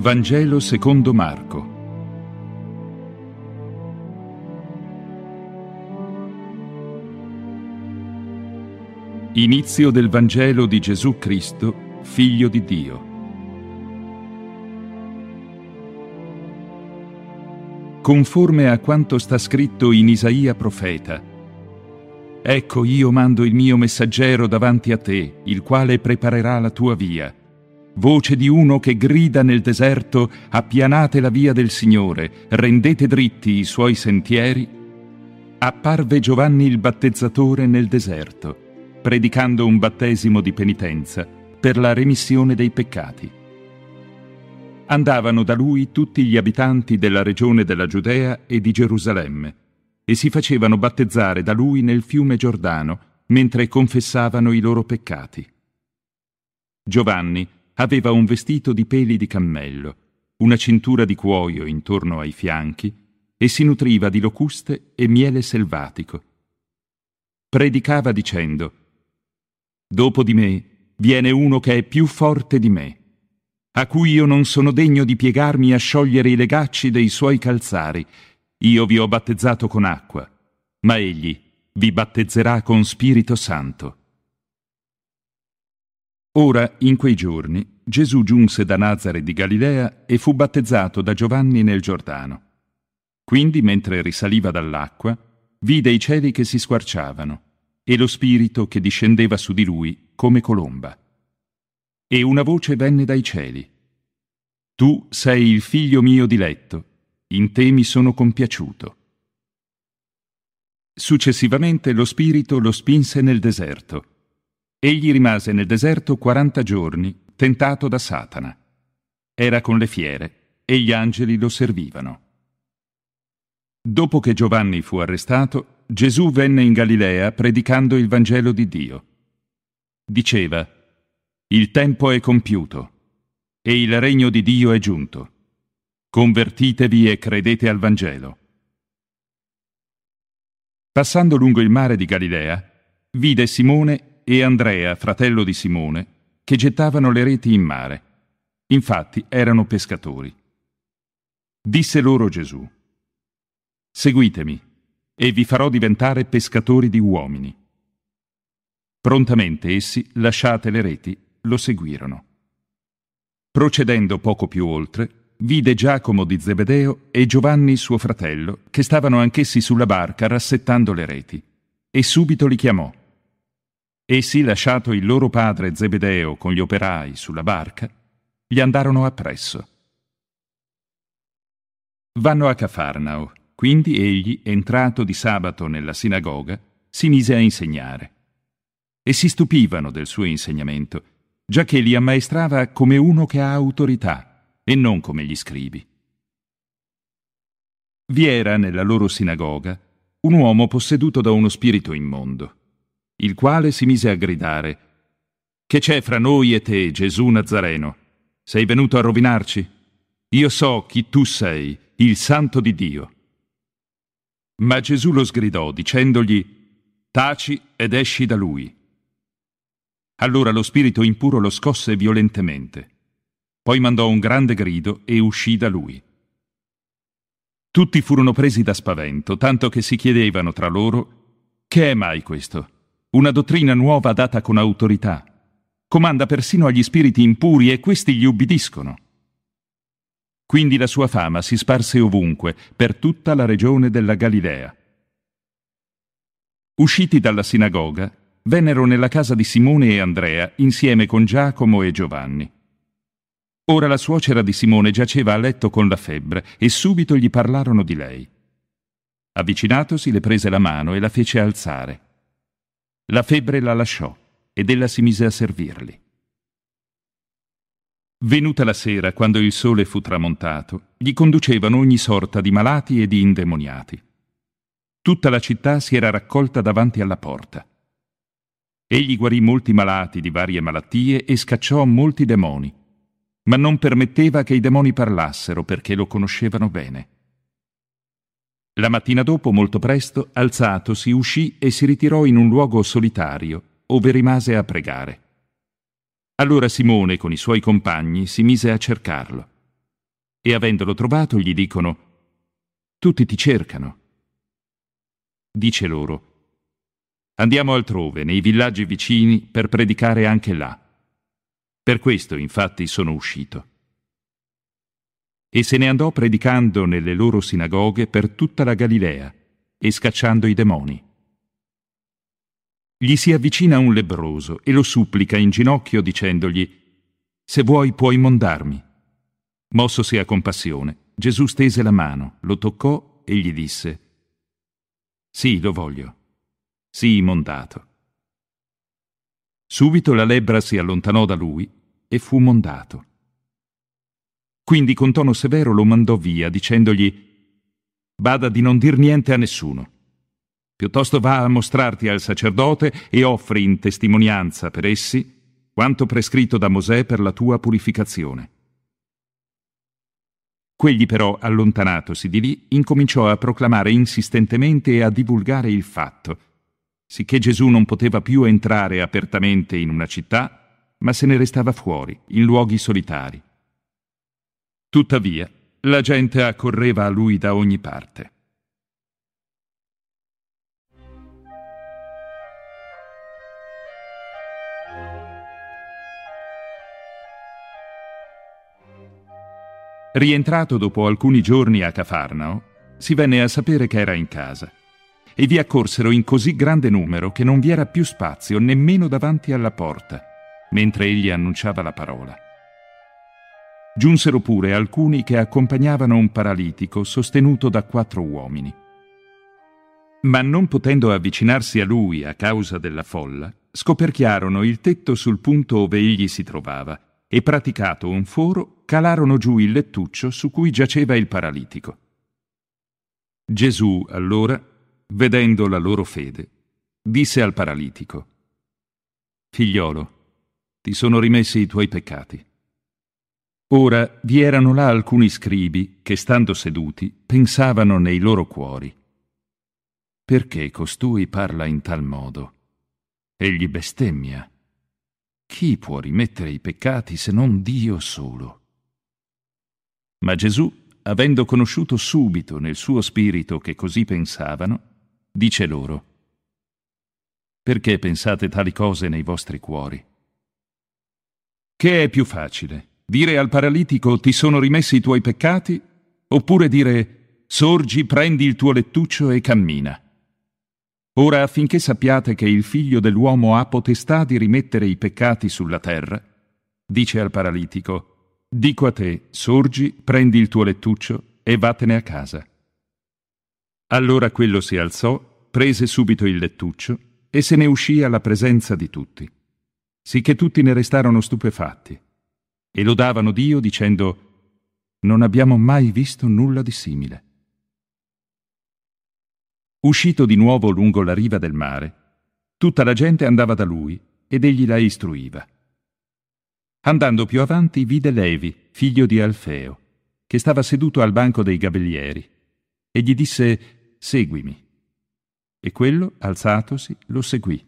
Vangelo secondo Marco. Inizio del Vangelo di Gesù Cristo, Figlio di Dio. Conforme a quanto sta scritto in Isaia profeta. Ecco io mando il mio messaggero davanti a te, il quale preparerà la tua via voce di uno che grida nel deserto, appianate la via del Signore, rendete dritti i suoi sentieri, apparve Giovanni il battezzatore nel deserto, predicando un battesimo di penitenza per la remissione dei peccati. Andavano da lui tutti gli abitanti della regione della Giudea e di Gerusalemme, e si facevano battezzare da lui nel fiume Giordano, mentre confessavano i loro peccati. Giovanni, Aveva un vestito di peli di cammello, una cintura di cuoio intorno ai fianchi e si nutriva di locuste e miele selvatico. Predicava dicendo, Dopo di me viene uno che è più forte di me, a cui io non sono degno di piegarmi a sciogliere i legacci dei suoi calzari. Io vi ho battezzato con acqua, ma egli vi battezzerà con Spirito Santo. Ora, in quei giorni, Gesù giunse da Nazare di Galilea e fu battezzato da Giovanni nel Giordano. Quindi, mentre risaliva dall'acqua, vide i cieli che si squarciavano e lo Spirito che discendeva su di lui come colomba. E una voce venne dai cieli. Tu sei il figlio mio diletto, in te mi sono compiaciuto. Successivamente lo Spirito lo spinse nel deserto Egli rimase nel deserto quaranta giorni, tentato da Satana. Era con le fiere e gli angeli lo servivano. Dopo che Giovanni fu arrestato, Gesù venne in Galilea predicando il Vangelo di Dio. Diceva, Il tempo è compiuto e il regno di Dio è giunto. Convertitevi e credete al Vangelo. Passando lungo il mare di Galilea, vide Simone e Andrea, fratello di Simone, che gettavano le reti in mare. Infatti erano pescatori. Disse loro Gesù, Seguitemi, e vi farò diventare pescatori di uomini. Prontamente essi, lasciate le reti, lo seguirono. Procedendo poco più oltre, vide Giacomo di Zebedeo e Giovanni suo fratello, che stavano anch'essi sulla barca rassettando le reti, e subito li chiamò. Essi, lasciato il loro padre Zebedeo con gli operai sulla barca, gli andarono appresso. Vanno a Cafarnao, quindi egli, entrato di sabato nella sinagoga, si mise a insegnare. E si stupivano del suo insegnamento, già che li ammaestrava come uno che ha autorità e non come gli scribi. Vi era nella loro sinagoga un uomo posseduto da uno spirito immondo il quale si mise a gridare Che c'è fra noi e te, Gesù Nazareno? Sei venuto a rovinarci? Io so chi tu sei, il santo di Dio. Ma Gesù lo sgridò, dicendogli Taci ed esci da lui. Allora lo spirito impuro lo scosse violentemente. Poi mandò un grande grido e uscì da lui. Tutti furono presi da spavento, tanto che si chiedevano tra loro Che è mai questo? Una dottrina nuova data con autorità. Comanda persino agli spiriti impuri e questi gli ubbidiscono. Quindi la sua fama si sparse ovunque, per tutta la regione della Galilea. Usciti dalla sinagoga, vennero nella casa di Simone e Andrea insieme con Giacomo e Giovanni. Ora la suocera di Simone giaceva a letto con la febbre e subito gli parlarono di lei. Avvicinatosi le prese la mano e la fece alzare. La febbre la lasciò ed ella si mise a servirli. Venuta la sera, quando il sole fu tramontato, gli conducevano ogni sorta di malati e di indemoniati. Tutta la città si era raccolta davanti alla porta. Egli guarì molti malati di varie malattie e scacciò molti demoni, ma non permetteva che i demoni parlassero perché lo conoscevano bene. La mattina dopo, molto presto, alzatosi, uscì e si ritirò in un luogo solitario, ove rimase a pregare. Allora Simone con i suoi compagni si mise a cercarlo. E avendolo trovato gli dicono, Tutti ti cercano. Dice loro, Andiamo altrove, nei villaggi vicini, per predicare anche là. Per questo, infatti, sono uscito. E se ne andò predicando nelle loro sinagoghe per tutta la Galilea e scacciando i demoni. Gli si avvicina un lebroso e lo supplica in ginocchio dicendogli, Se vuoi puoi mondarmi. Mossosi a compassione, Gesù stese la mano, lo toccò e gli disse, Sì, lo voglio. Sii mondato. Subito la lebbra si allontanò da lui e fu mondato. Quindi con tono severo lo mandò via, dicendogli, Bada di non dir niente a nessuno. Piuttosto va a mostrarti al sacerdote e offri in testimonianza per essi quanto prescritto da Mosè per la tua purificazione. Quegli però, allontanatosi di lì, incominciò a proclamare insistentemente e a divulgare il fatto, sicché Gesù non poteva più entrare apertamente in una città, ma se ne restava fuori, in luoghi solitari. Tuttavia, la gente accorreva a lui da ogni parte. Rientrato dopo alcuni giorni a Cafarnao, si venne a sapere che era in casa e vi accorsero in così grande numero che non vi era più spazio nemmeno davanti alla porta, mentre egli annunciava la parola. Giunsero pure alcuni che accompagnavano un paralitico sostenuto da quattro uomini. Ma non potendo avvicinarsi a lui a causa della folla, scoperchiarono il tetto sul punto ove egli si trovava e praticato un foro, calarono giù il lettuccio su cui giaceva il paralitico. Gesù, allora, vedendo la loro fede, disse al paralitico, Figliolo, ti sono rimessi i tuoi peccati. Ora vi erano là alcuni scribi che, stando seduti, pensavano nei loro cuori, perché costui parla in tal modo? Egli bestemmia. Chi può rimettere i peccati se non Dio solo? Ma Gesù, avendo conosciuto subito nel suo spirito che così pensavano, dice loro, Perché pensate tali cose nei vostri cuori? Che è più facile, dire al paralitico ti sono rimessi i tuoi peccati, oppure dire sorgi, prendi il tuo lettuccio e cammina? Ora affinché sappiate che il figlio dell'uomo ha potestà di rimettere i peccati sulla terra, dice al paralitico, dico a te, sorgi, prendi il tuo lettuccio e vattene a casa. Allora quello si alzò, prese subito il lettuccio e se ne uscì alla presenza di tutti, sicché tutti ne restarono stupefatti e lodavano Dio dicendo, non abbiamo mai visto nulla di simile. Uscito di nuovo lungo la riva del mare, tutta la gente andava da lui ed egli la istruiva. Andando più avanti vide Levi, figlio di Alfeo, che stava seduto al banco dei gabellieri, e gli disse Seguimi. E quello, alzatosi, lo seguì.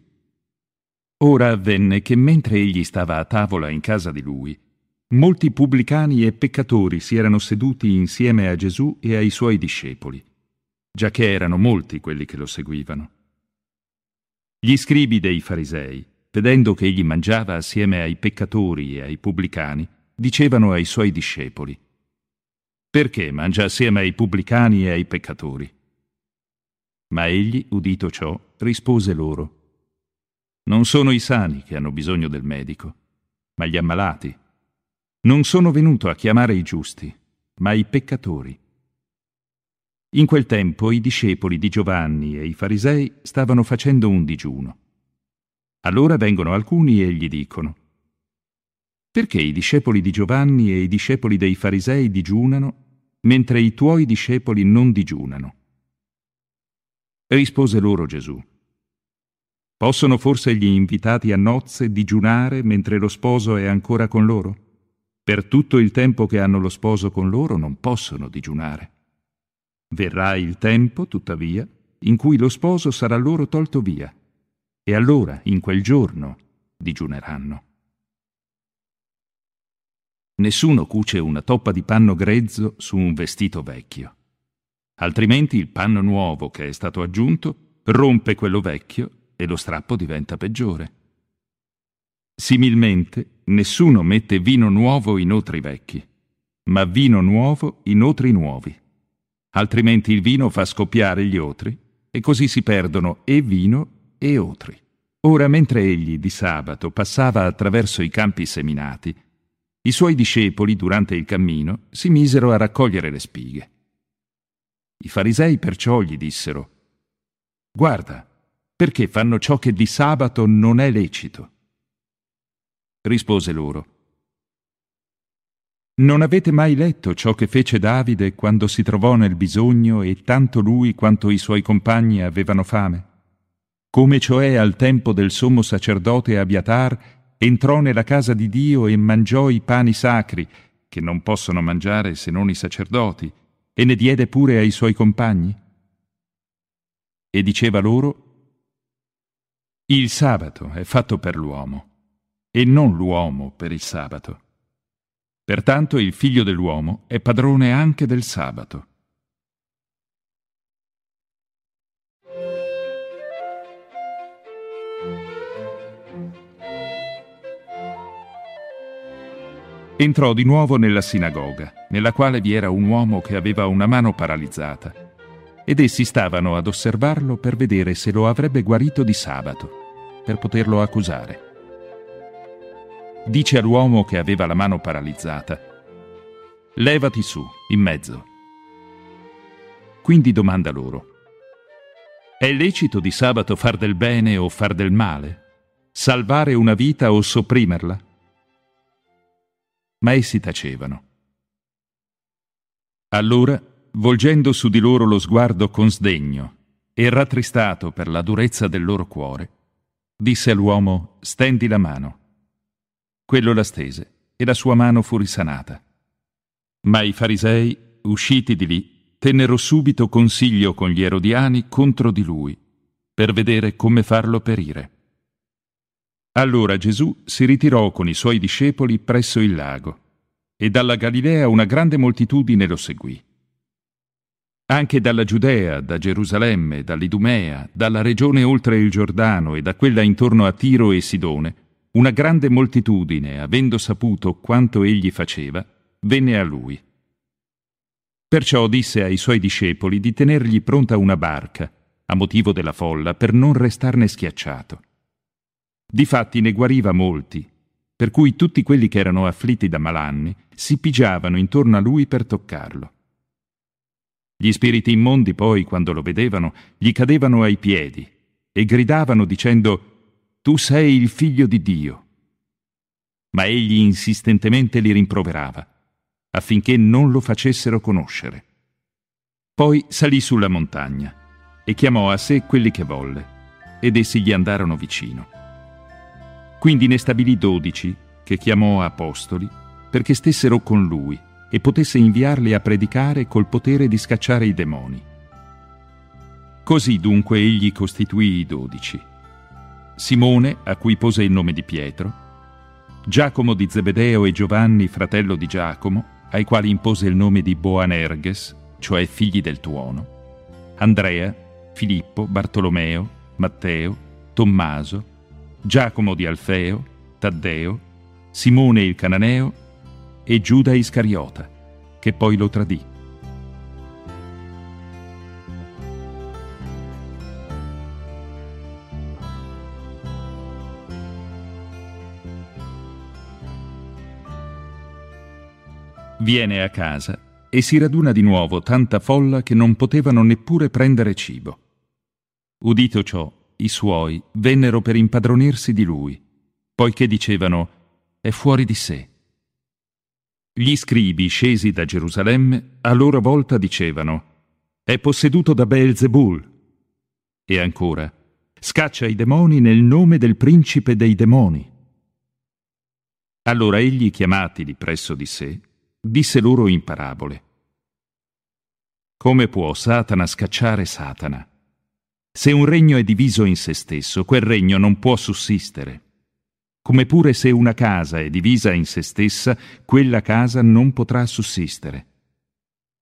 Ora avvenne che mentre egli stava a tavola in casa di lui, molti pubblicani e peccatori si erano seduti insieme a Gesù e ai suoi discepoli giacché erano molti quelli che lo seguivano. Gli scribi dei farisei, vedendo che egli mangiava assieme ai peccatori e ai pubblicani, dicevano ai suoi discepoli, Perché mangia assieme ai pubblicani e ai peccatori? Ma egli, udito ciò, rispose loro, Non sono i sani che hanno bisogno del medico, ma gli ammalati. Non sono venuto a chiamare i giusti, ma i peccatori. In quel tempo i discepoli di Giovanni e i farisei stavano facendo un digiuno. Allora vengono alcuni e gli dicono, perché i discepoli di Giovanni e i discepoli dei farisei digiunano, mentre i tuoi discepoli non digiunano? Rispose loro Gesù, Possono forse gli invitati a nozze digiunare mentre lo sposo è ancora con loro? Per tutto il tempo che hanno lo sposo con loro non possono digiunare. Verrà il tempo, tuttavia, in cui lo sposo sarà loro tolto via, e allora, in quel giorno, digiuneranno. Nessuno cuce una toppa di panno grezzo su un vestito vecchio. Altrimenti il panno nuovo che è stato aggiunto rompe quello vecchio e lo strappo diventa peggiore. Similmente, nessuno mette vino nuovo in otri vecchi, ma vino nuovo in otri nuovi. Altrimenti il vino fa scoppiare gli otri e così si perdono e vino e otri. Ora, mentre egli di sabato passava attraverso i campi seminati, i suoi discepoli, durante il cammino, si misero a raccogliere le spighe. I farisei perciò gli dissero, Guarda, perché fanno ciò che di sabato non è lecito? Rispose loro, Non avete mai letto ciò che fece Davide quando si trovò nel bisogno e tanto lui quanto i suoi compagni avevano fame? Come cioè al tempo del sommo sacerdote Abiatar entrò nella casa di Dio e mangiò i pani sacri, che non possono mangiare se non i sacerdoti, e ne diede pure ai suoi compagni? E diceva loro, il sabato è fatto per l'uomo e non l'uomo per il sabato. Pertanto il figlio dell'uomo è padrone anche del sabato. Entrò di nuovo nella sinagoga, nella quale vi era un uomo che aveva una mano paralizzata, ed essi stavano ad osservarlo per vedere se lo avrebbe guarito di sabato per poterlo accusare. Dice all'uomo che aveva la mano paralizzata, levati su, in mezzo. Quindi domanda loro, è lecito di sabato far del bene o far del male? Salvare una vita o sopprimerla? Ma essi tacevano. Allora, volgendo su di loro lo sguardo con sdegno e rattristato per la durezza del loro cuore, disse all'uomo, stendi la mano. Quello la stese e la sua mano fu risanata. Ma i farisei, usciti di lì, tennero subito consiglio con gli erodiani contro di lui, per vedere come farlo perire. Allora Gesù si ritirò con i suoi discepoli presso il lago, e dalla Galilea una grande moltitudine lo seguì. Anche dalla Giudea, da Gerusalemme, dall'Idumea, dalla regione oltre il Giordano e da quella intorno a Tiro e Sidone, una grande moltitudine, avendo saputo quanto egli faceva, venne a lui. Perciò disse ai suoi discepoli di tenergli pronta una barca, a motivo della folla, per non restarne schiacciato. Difatti ne guariva molti, per cui tutti quelli che erano afflitti da malanni si pigiavano intorno a lui per toccarlo. Gli spiriti immondi poi, quando lo vedevano, gli cadevano ai piedi e gridavano dicendo Tu sei il figlio di Dio. Ma egli insistentemente li rimproverava, affinché non lo facessero conoscere. Poi salì sulla montagna e chiamò a sé quelli che volle, ed essi gli andarono vicino. Quindi ne stabilì dodici, che chiamò apostoli, perché stessero con lui e potesse inviarli a predicare col potere di scacciare i demoni. Così dunque egli costituì i dodici. Simone, a cui pose il nome di Pietro, Giacomo di Zebedeo e Giovanni, fratello di Giacomo, ai quali impose il nome di Boanerges, cioè figli del tuono, Andrea, Filippo, Bartolomeo, Matteo, Tommaso, Giacomo di Alfeo, Taddeo, Simone il Cananeo e Giuda Iscariota, che poi lo tradì. Viene a casa e si raduna di nuovo tanta folla che non potevano neppure prendere cibo. Udito ciò, i suoi vennero per impadronirsi di lui, poiché dicevano è fuori di sé. Gli scribi scesi da Gerusalemme a loro volta dicevano è posseduto da Beelzebul. E ancora scaccia i demoni nel nome del principe dei demoni. Allora egli, chiamatili presso di sé, disse loro in parabole. Come può Satana scacciare Satana? Se un regno è diviso in se stesso, quel regno non può sussistere. Come pure se una casa è divisa in se stessa, quella casa non potrà sussistere.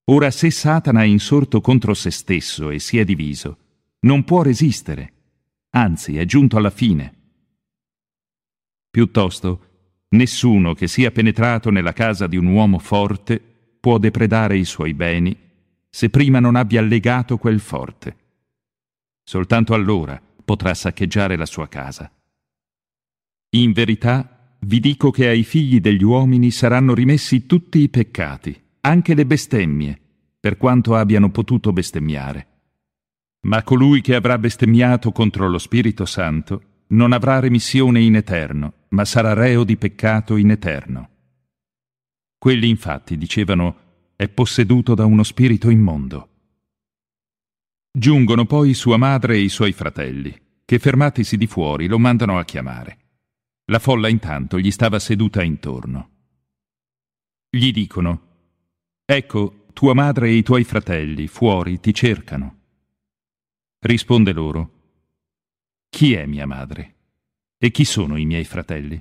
Ora se Satana è insorto contro se stesso e si è diviso, non può resistere, anzi è giunto alla fine. Piuttosto, nessuno che sia penetrato nella casa di un uomo forte può depredare i suoi beni se prima non abbia legato quel forte. Soltanto allora potrà saccheggiare la sua casa. In verità vi dico che ai figli degli uomini saranno rimessi tutti i peccati, anche le bestemmie, per quanto abbiano potuto bestemmiare. Ma colui che avrà bestemmiato contro lo Spirito Santo non avrà remissione in eterno, ma sarà reo di peccato in eterno. Quelli infatti dicevano è posseduto da uno spirito immondo. Giungono poi sua madre e i suoi fratelli, che fermatisi di fuori lo mandano a chiamare. La folla intanto gli stava seduta intorno. Gli dicono, Ecco, tua madre e i tuoi fratelli fuori ti cercano. Risponde loro, Chi è mia madre? E chi sono i miei fratelli?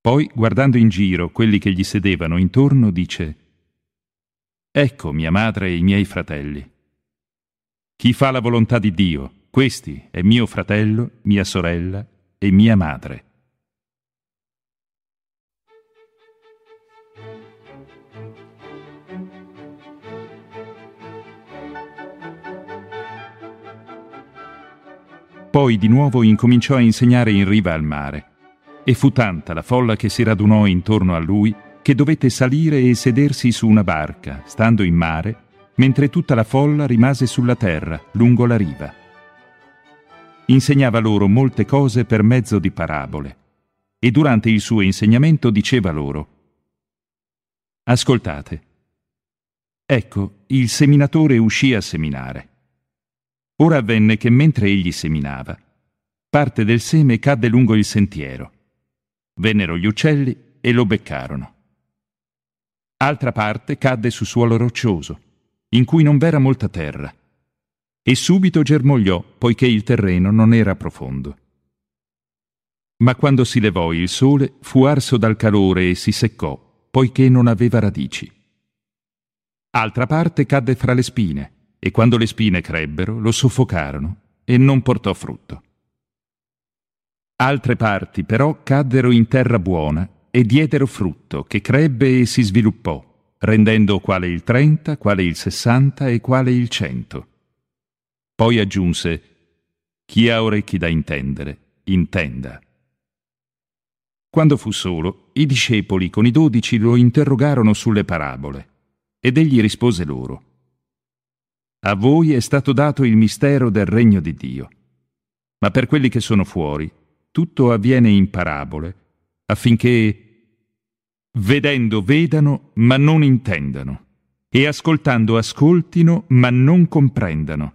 Poi, guardando in giro quelli che gli sedevano intorno, dice, Ecco mia madre e i miei fratelli. Chi fa la volontà di Dio, questi è mio fratello, mia sorella e mia madre. Poi di nuovo incominciò a insegnare in riva al mare. E fu tanta la folla che si radunò intorno a lui che dovette salire e sedersi su una barca, stando in mare, mentre tutta la folla rimase sulla terra, lungo la riva. Insegnava loro molte cose per mezzo di parabole, e durante il suo insegnamento diceva loro, Ascoltate, ecco, il seminatore uscì a seminare. Ora avvenne che mentre egli seminava, parte del seme cadde lungo il sentiero. Vennero gli uccelli e lo beccarono. Altra parte cadde su suolo roccioso in cui non v'era molta terra, e subito germogliò, poiché il terreno non era profondo. Ma quando si levò il sole, fu arso dal calore e si seccò, poiché non aveva radici. Altra parte cadde fra le spine, e quando le spine crebbero, lo soffocarono e non portò frutto. Altre parti però caddero in terra buona e diedero frutto, che crebbe e si sviluppò rendendo quale il 30, quale il 60 e quale il 100. Poi aggiunse, chi ha orecchi da intendere, intenda. Quando fu solo, i discepoli con i dodici lo interrogarono sulle parabole, ed egli rispose loro, A voi è stato dato il mistero del regno di Dio, ma per quelli che sono fuori, tutto avviene in parabole, affinché vedendo vedano ma non intendano, e ascoltando ascoltino ma non comprendano,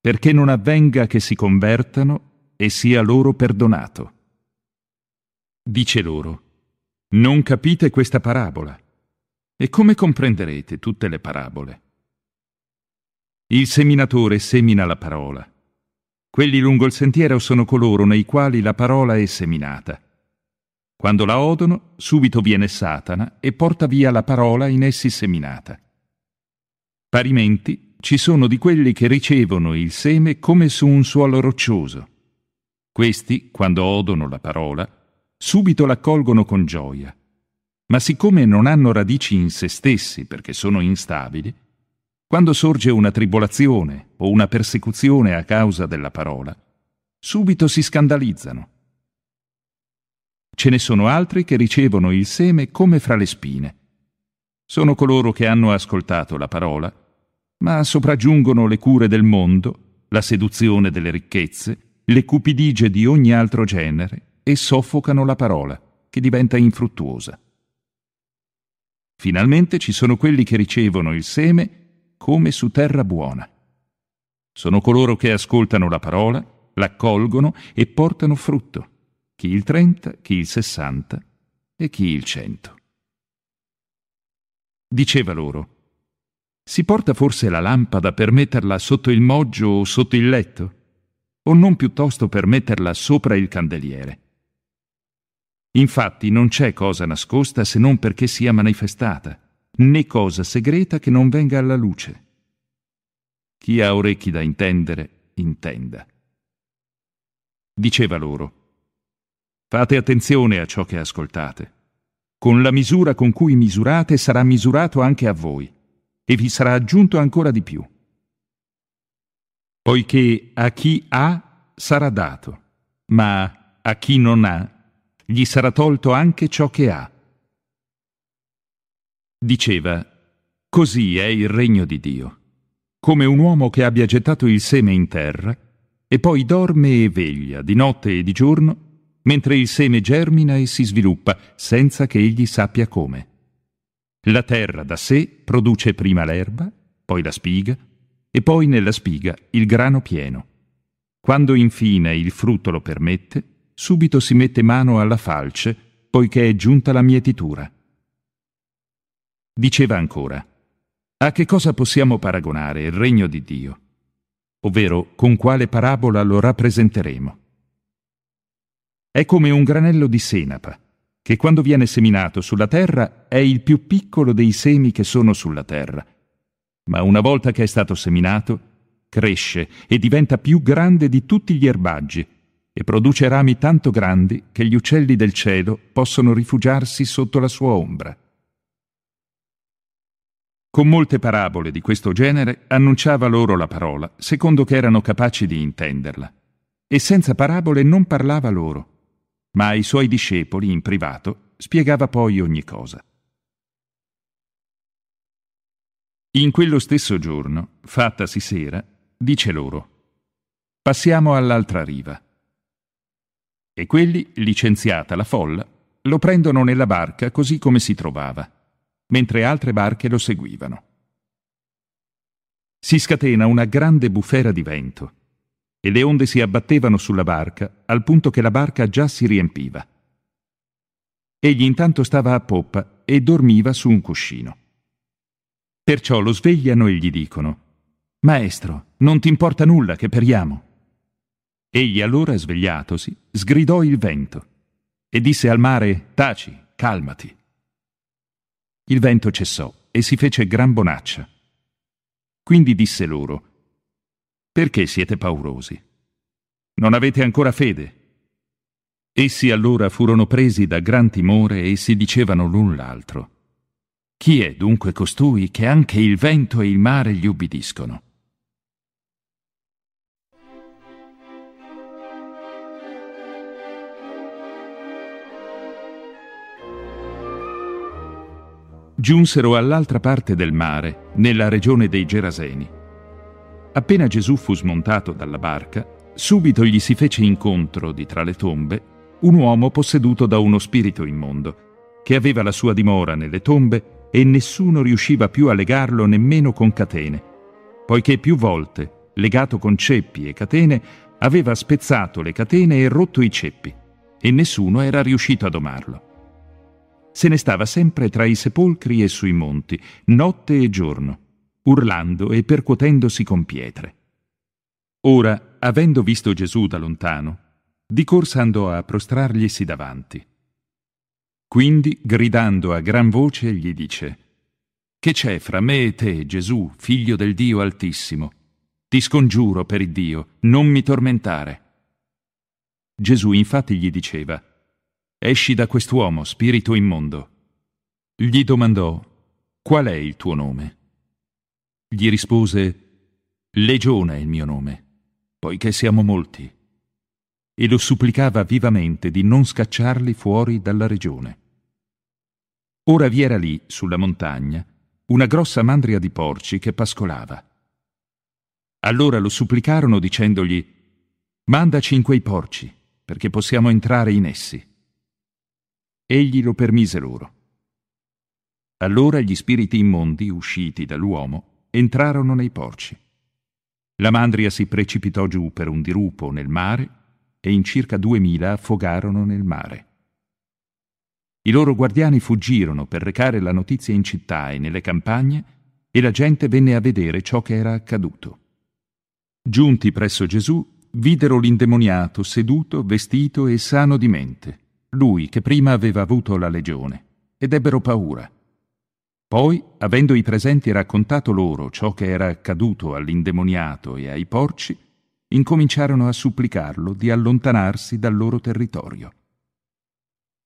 perché non avvenga che si convertano e sia loro perdonato. Dice loro, non capite questa parabola, e come comprenderete tutte le parabole? Il seminatore semina la parola. Quelli lungo il sentiero sono coloro nei quali la parola è seminata. Quando la odono, subito viene Satana e porta via la parola in essi seminata. Parimenti ci sono di quelli che ricevono il seme come su un suolo roccioso. Questi, quando odono la parola, subito l'accolgono con gioia. Ma siccome non hanno radici in se stessi perché sono instabili, quando sorge una tribolazione o una persecuzione a causa della parola, subito si scandalizzano Ce ne sono altri che ricevono il seme come fra le spine, sono coloro che hanno ascoltato la parola, ma sopraggiungono le cure del mondo, la seduzione delle ricchezze, le cupidigie di ogni altro genere e soffocano la parola, che diventa infruttuosa. Finalmente ci sono quelli che ricevono il seme come su terra buona. Sono coloro che ascoltano la parola, l'accolgono e portano frutto, chi il 30, chi il 60 e chi il 100. Diceva loro, si porta forse la lampada per metterla sotto il moggio o sotto il letto? O non piuttosto per metterla sopra il candeliere? Infatti non c'è cosa nascosta se non perché sia manifestata, né cosa segreta che non venga alla luce. Chi ha orecchi da intendere, intenda. Diceva loro, fate attenzione a ciò che ascoltate. Con la misura con cui misurate sarà misurato anche a voi, e vi sarà aggiunto ancora di più. Poiché a chi ha sarà dato, ma a chi non ha gli sarà tolto anche ciò che ha. Diceva, così è il regno di Dio, come un uomo che abbia gettato il seme in terra e poi dorme e veglia di notte e di giorno, mentre il seme germina e si sviluppa senza che egli sappia come. La terra da sé produce prima l'erba, poi la spiga, e poi nella spiga il grano pieno. Quando infine il frutto lo permette, subito si mette mano alla falce, poiché è giunta la mietitura. Diceva ancora, a che cosa possiamo paragonare il regno di Dio? Ovvero, con quale parabola lo rappresenteremo? È come un granello di senapa, che quando viene seminato sulla terra è il più piccolo dei semi che sono sulla terra, ma una volta che è stato seminato, cresce e diventa più grande di tutti gli erbaggi e produce rami tanto grandi che gli uccelli del cielo possono rifugiarsi sotto la sua ombra. Con molte parabole di questo genere annunciava loro la parola, secondo che erano capaci di intenderla, e senza parabole non parlava loro, ma ai suoi discepoli in privato spiegava poi ogni cosa. In quello stesso giorno, fattasi sera, dice loro, passiamo all'altra riva e quelli, licenziata la folla, lo prendono nella barca così come si trovava, mentre altre barche lo seguivano. Si scatena una grande bufera di vento e le onde si abbattevano sulla barca al punto che la barca già si riempiva. Egli intanto stava a poppa e dormiva su un cuscino. Perciò lo svegliano e gli dicono Maestro, non ti importa nulla che periamo? Egli allora, svegliatosi, sgridò il vento e disse al mare Taci, calmati. Il vento cessò e si fece gran bonaccia. Quindi disse loro Perché siete paurosi? Non avete ancora fede? Essi allora furono presi da gran timore e si dicevano l'un l'altro. Chi è dunque costui che anche il vento e il mare gli ubbidiscono? Giunsero all'altra parte del mare, nella regione dei Geraseni. Appena Gesù fu smontato dalla barca, subito gli si fece incontro, di tra le tombe, un uomo posseduto da uno spirito immondo, che aveva la sua dimora nelle tombe e nessuno riusciva più a legarlo nemmeno con catene, poiché più volte, legato con ceppi e catene, aveva spezzato le catene e rotto i ceppi, e nessuno era riuscito a domarlo se ne stava sempre tra i sepolcri e sui monti, notte e giorno, urlando e percuotendosi con pietre. Ora, avendo visto Gesù da lontano, di corsa andò a prostrarglisi davanti. Quindi, gridando a gran voce, gli dice, Che c'è fra me e te, Gesù, figlio del Dio Altissimo? Ti scongiuro per Dio, non mi tormentare. Gesù infatti gli diceva, Esci da quest'uomo, spirito immondo. Gli domandò, Qual è il tuo nome? Gli rispose, Legione è il mio nome, poiché siamo molti. E lo supplicava vivamente di non scacciarli fuori dalla regione. Ora vi era lì, sulla montagna, una grossa mandria di porci che pascolava. Allora lo supplicarono dicendogli, Mandaci in quei porci, perché possiamo entrare in essi. Egli lo permise loro. Allora gli spiriti immondi, usciti dall'uomo, entrarono nei porci. La mandria si precipitò giù per un dirupo nel mare e in circa duemila affogarono nel mare. I loro guardiani fuggirono per recare la notizia in città e nelle campagne e la gente venne a vedere ciò che era accaduto. Giunti presso Gesù, videro l'indemoniato seduto, vestito e sano di mente, lui che prima aveva avuto la legione, ed ebbero paura. Poi, avendo i presenti raccontato loro ciò che era accaduto all'indemoniato e ai porci, incominciarono a supplicarlo di allontanarsi dal loro territorio.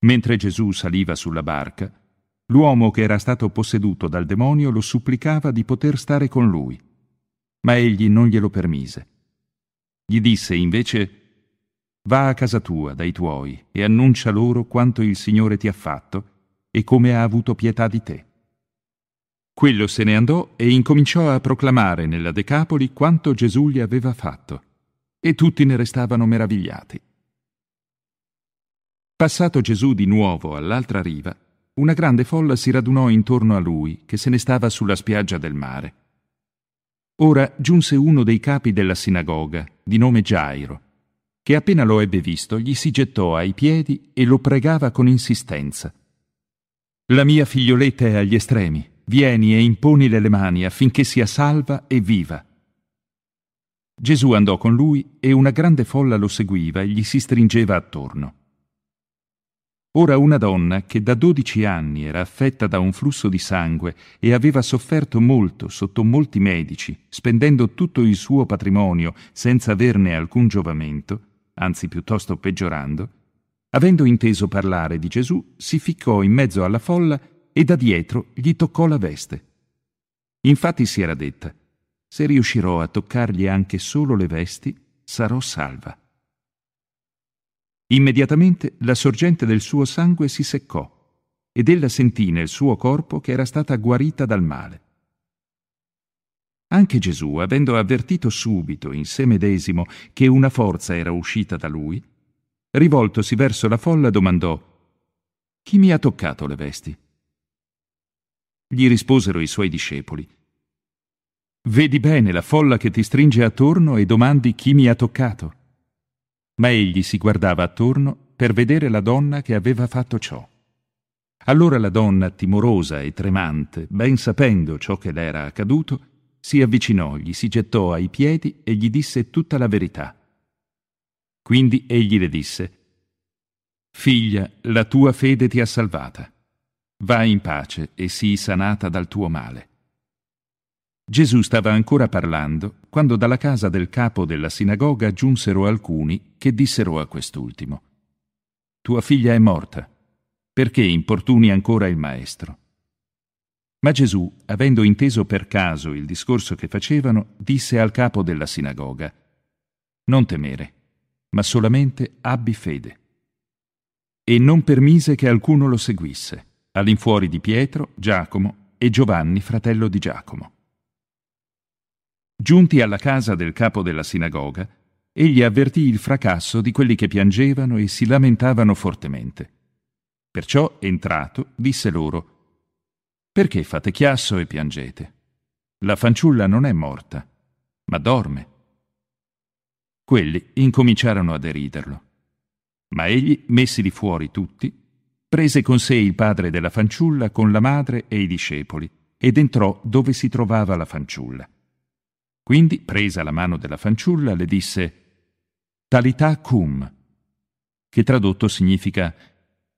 Mentre Gesù saliva sulla barca, l'uomo che era stato posseduto dal demonio lo supplicava di poter stare con lui, ma egli non glielo permise. Gli disse invece Va a casa tua dai tuoi e annuncia loro quanto il Signore ti ha fatto e come ha avuto pietà di te. Quello se ne andò e incominciò a proclamare nella Decapoli quanto Gesù gli aveva fatto, e tutti ne restavano meravigliati. Passato Gesù di nuovo all'altra riva, una grande folla si radunò intorno a lui, che se ne stava sulla spiaggia del mare. Ora giunse uno dei capi della sinagoga, di nome Gairo, che appena lo ebbe visto gli si gettò ai piedi e lo pregava con insistenza. La mia figlioletta è agli estremi, Vieni e imponile le mani affinché sia salva e viva. Gesù andò con lui e una grande folla lo seguiva e gli si stringeva attorno. Ora una donna che da dodici anni era affetta da un flusso di sangue e aveva sofferto molto sotto molti medici, spendendo tutto il suo patrimonio senza averne alcun giovamento, anzi piuttosto peggiorando, avendo inteso parlare di Gesù, si ficcò in mezzo alla folla e da dietro gli toccò la veste. Infatti si era detta, se riuscirò a toccargli anche solo le vesti, sarò salva. Immediatamente la sorgente del suo sangue si seccò ed ella sentì nel suo corpo che era stata guarita dal male. Anche Gesù, avendo avvertito subito in sé medesimo che una forza era uscita da lui, rivoltosi verso la folla domandò Chi mi ha toccato le vesti? Gli risposero i suoi discepoli. Vedi bene la folla che ti stringe attorno e domandi chi mi ha toccato. Ma egli si guardava attorno per vedere la donna che aveva fatto ciò. Allora la donna, timorosa e tremante, ben sapendo ciò che le era accaduto, si avvicinò, gli si gettò ai piedi e gli disse tutta la verità. Quindi egli le disse, Figlia, la tua fede ti ha salvata Vai in pace e sii sanata dal tuo male. Gesù stava ancora parlando quando dalla casa del capo della sinagoga giunsero alcuni che dissero a quest'ultimo Tua figlia è morta, perché importuni ancora il maestro? Ma Gesù, avendo inteso per caso il discorso che facevano, disse al capo della sinagoga Non temere, ma solamente abbi fede. E non permise che alcuno lo seguisse all'infuori di Pietro, Giacomo e Giovanni, fratello di Giacomo. Giunti alla casa del capo della sinagoga, egli avvertì il fracasso di quelli che piangevano e si lamentavano fortemente. Perciò, entrato, disse loro, Perché fate chiasso e piangete? La fanciulla non è morta, ma dorme. Quelli incominciarono a deriderlo. Ma egli, messili fuori tutti, prese con sé il padre della fanciulla con la madre e i discepoli ed entrò dove si trovava la fanciulla. Quindi, presa la mano della fanciulla, le disse Talità cum, che tradotto significa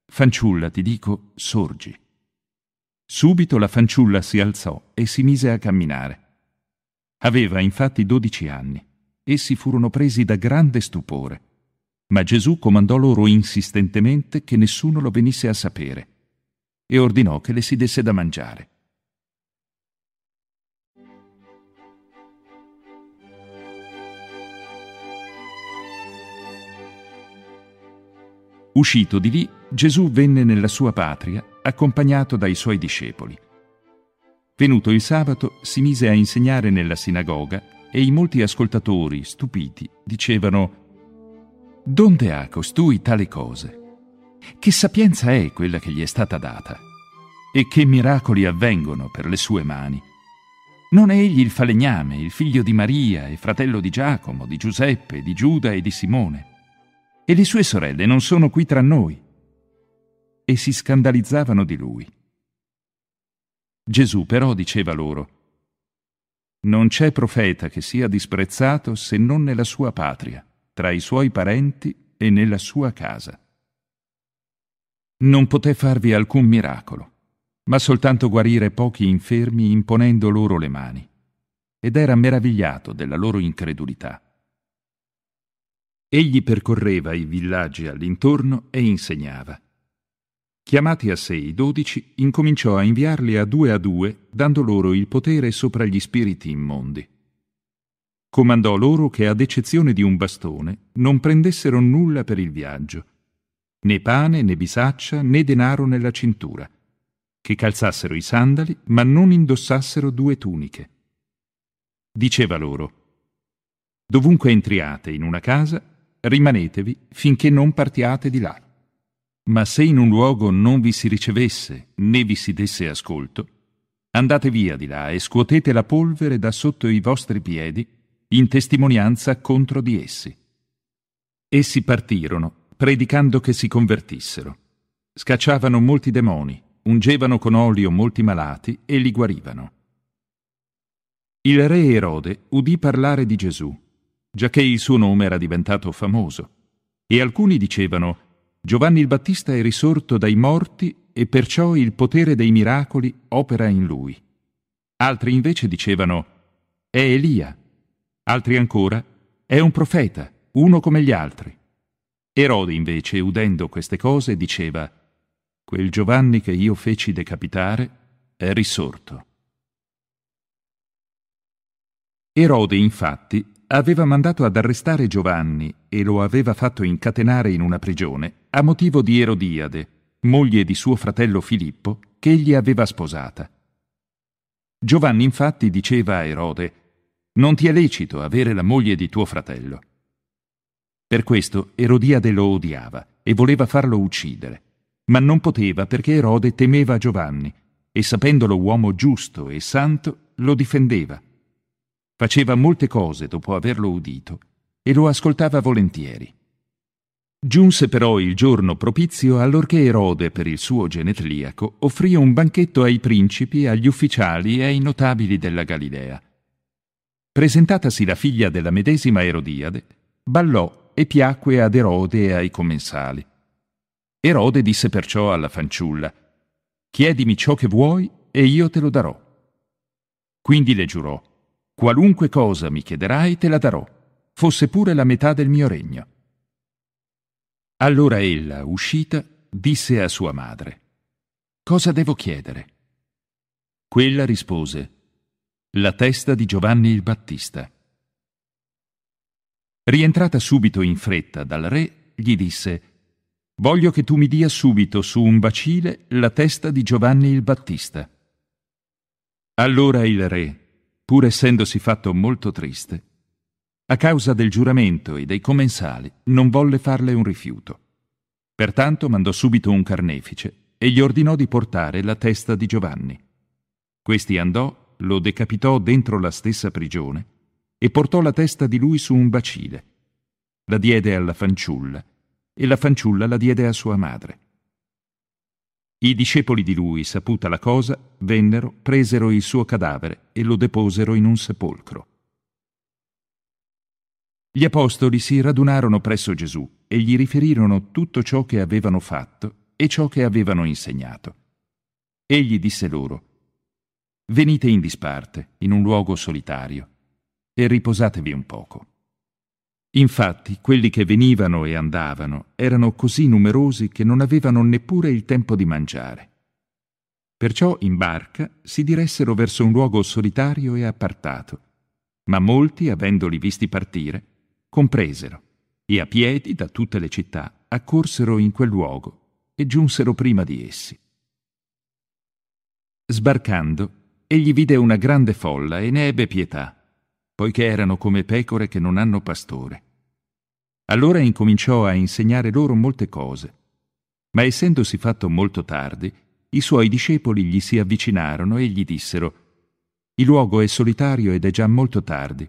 Fanciulla, ti dico, sorgi. Subito la fanciulla si alzò e si mise a camminare. Aveva infatti dodici anni. Essi furono presi da grande stupore ma Gesù comandò loro insistentemente che nessuno lo venisse a sapere e ordinò che le si desse da mangiare. Uscito di lì, Gesù venne nella sua patria accompagnato dai suoi discepoli. Venuto il sabato, si mise a insegnare nella sinagoga e i molti ascoltatori, stupiti, dicevano Donde ha costui tali cose? Che sapienza è quella che gli è stata data? E che miracoli avvengono per le sue mani? Non è egli il falegname, il figlio di Maria e fratello di Giacomo, di Giuseppe, di Giuda e di Simone? E le sue sorelle non sono qui tra noi? E si scandalizzavano di lui. Gesù però diceva loro, Non c'è profeta che sia disprezzato se non nella sua patria, tra i suoi parenti e nella sua casa. Non poté farvi alcun miracolo ma soltanto guarire pochi infermi imponendo loro le mani, ed era meravigliato della loro incredulità. Egli percorreva i villaggi all'intorno e insegnava. Chiamati a sé i dodici, incominciò a inviarli a due a due, dando loro il potere sopra gli spiriti immondi. Comandò loro che, ad eccezione di un bastone, non prendessero nulla per il viaggio, né pane, né bisaccia, né denaro nella cintura che calzassero i sandali, ma non indossassero due tuniche. Diceva loro, Dovunque entriate in una casa, rimanetevi finché non partiate di là. Ma se in un luogo non vi si ricevesse né vi si desse ascolto, andate via di là e scuotete la polvere da sotto i vostri piedi in testimonianza contro di essi. Essi partirono, predicando che si convertissero. Scacciavano molti demoni ungevano con olio molti malati e li guarivano. Il re Erode udì parlare di Gesù, giacché il suo nome era diventato famoso, e alcuni dicevano Giovanni il Battista è risorto dai morti e perciò il potere dei miracoli opera in lui. Altri invece dicevano è Elia, altri ancora è un profeta, uno come gli altri. Erode invece, udendo queste cose, diceva Quel Giovanni che io feci decapitare è risorto. Erode, infatti, aveva mandato ad arrestare Giovanni e lo aveva fatto incatenare in una prigione a motivo di Erodiade, moglie di suo fratello Filippo, che egli aveva sposata. Giovanni infatti diceva a Erode, Non ti è lecito avere la moglie di tuo fratello. Per questo Erodiade lo odiava e voleva farlo uccidere ma non poteva perché Erode temeva Giovanni e sapendolo uomo giusto e santo lo difendeva. Faceva molte cose dopo averlo udito e lo ascoltava volentieri. Giunse però il giorno propizio allorché Erode, per il suo genetliaco, offrì un banchetto ai principi, agli ufficiali e ai notabili della Galilea. Presentatasi la figlia della medesima Erodiade, ballò e piacque ad Erode e ai commensali. Erode disse perciò alla fanciulla, Chiedimi ciò che vuoi e io te lo darò. Quindi le giurò, Qualunque cosa mi chiederai te la darò, fosse pure la metà del mio regno. Allora ella, uscita, disse a sua madre, Cosa devo chiedere? Quella rispose, La testa di Giovanni il Battista. Rientrata subito in fretta dal re, gli disse, Voglio che tu mi dia subito su un bacile la testa di Giovanni il Battista. Allora il re, pur essendosi fatto molto triste, a causa del giuramento e dei commensali, non volle farle un rifiuto. Pertanto mandò subito un carnefice e gli ordinò di portare la testa di Giovanni. Questi andò, lo decapitò dentro la stessa prigione e portò la testa di lui su un bacile. La diede alla fanciulla e la fanciulla la diede a sua madre. I discepoli di lui, saputa la cosa, vennero, presero il suo cadavere e lo deposero in un sepolcro. Gli apostoli si radunarono presso Gesù e gli riferirono tutto ciò che avevano fatto e ciò che avevano insegnato. Egli disse loro, Venite in disparte, in un luogo solitario, e riposatevi un poco. Infatti quelli che venivano e andavano erano così numerosi che non avevano neppure il tempo di mangiare. Perciò in barca si diressero verso un luogo solitario e appartato, ma molti, avendoli visti partire, compresero e a piedi da tutte le città accorsero in quel luogo e giunsero prima di essi. Sbarcando, egli vide una grande folla e ne ebbe pietà, poiché erano come pecore che non hanno pastore. Allora incominciò a insegnare loro molte cose. Ma essendosi fatto molto tardi, i suoi discepoli gli si avvicinarono e gli dissero Il luogo è solitario ed è già molto tardi.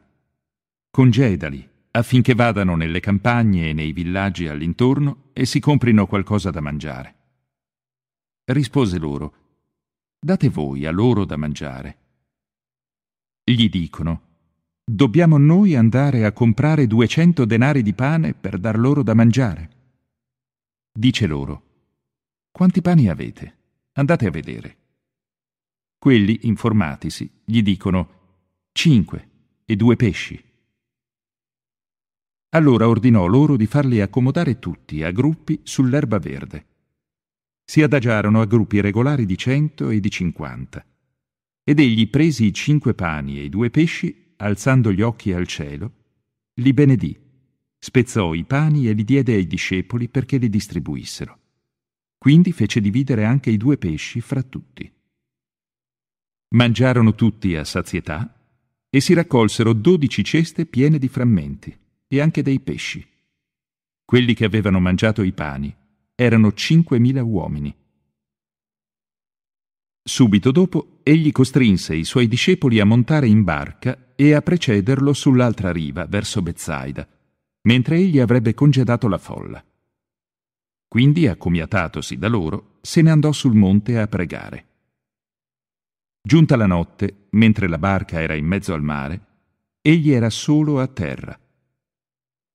Congedali, affinché vadano nelle campagne e nei villaggi all'intorno e si comprino qualcosa da mangiare. Rispose loro Date voi a loro da mangiare. Gli dicono Dobbiamo noi andare a comprare duecento denari di pane per dar loro da mangiare? Dice loro, quanti pani avete? Andate a vedere. Quelli, informatisi, gli dicono, cinque e due pesci. Allora ordinò loro di farli accomodare tutti a gruppi sull'erba verde. Si adagiarono a gruppi regolari di cento e di cinquanta. Ed egli presi i cinque pani e i due pesci alzando gli occhi al cielo, li benedì, spezzò i pani e li diede ai discepoli perché li distribuissero. Quindi fece dividere anche i due pesci fra tutti. Mangiarono tutti a sazietà e si raccolsero dodici ceste piene di frammenti e anche dei pesci. Quelli che avevano mangiato i pani erano cinquemila uomini. Subito dopo egli costrinse i suoi discepoli a montare in barca e a precederlo sull'altra riva, verso Bezzaida, mentre egli avrebbe congedato la folla. Quindi, accomiatatosi da loro, se ne andò sul monte a pregare. Giunta la notte, mentre la barca era in mezzo al mare, egli era solo a terra.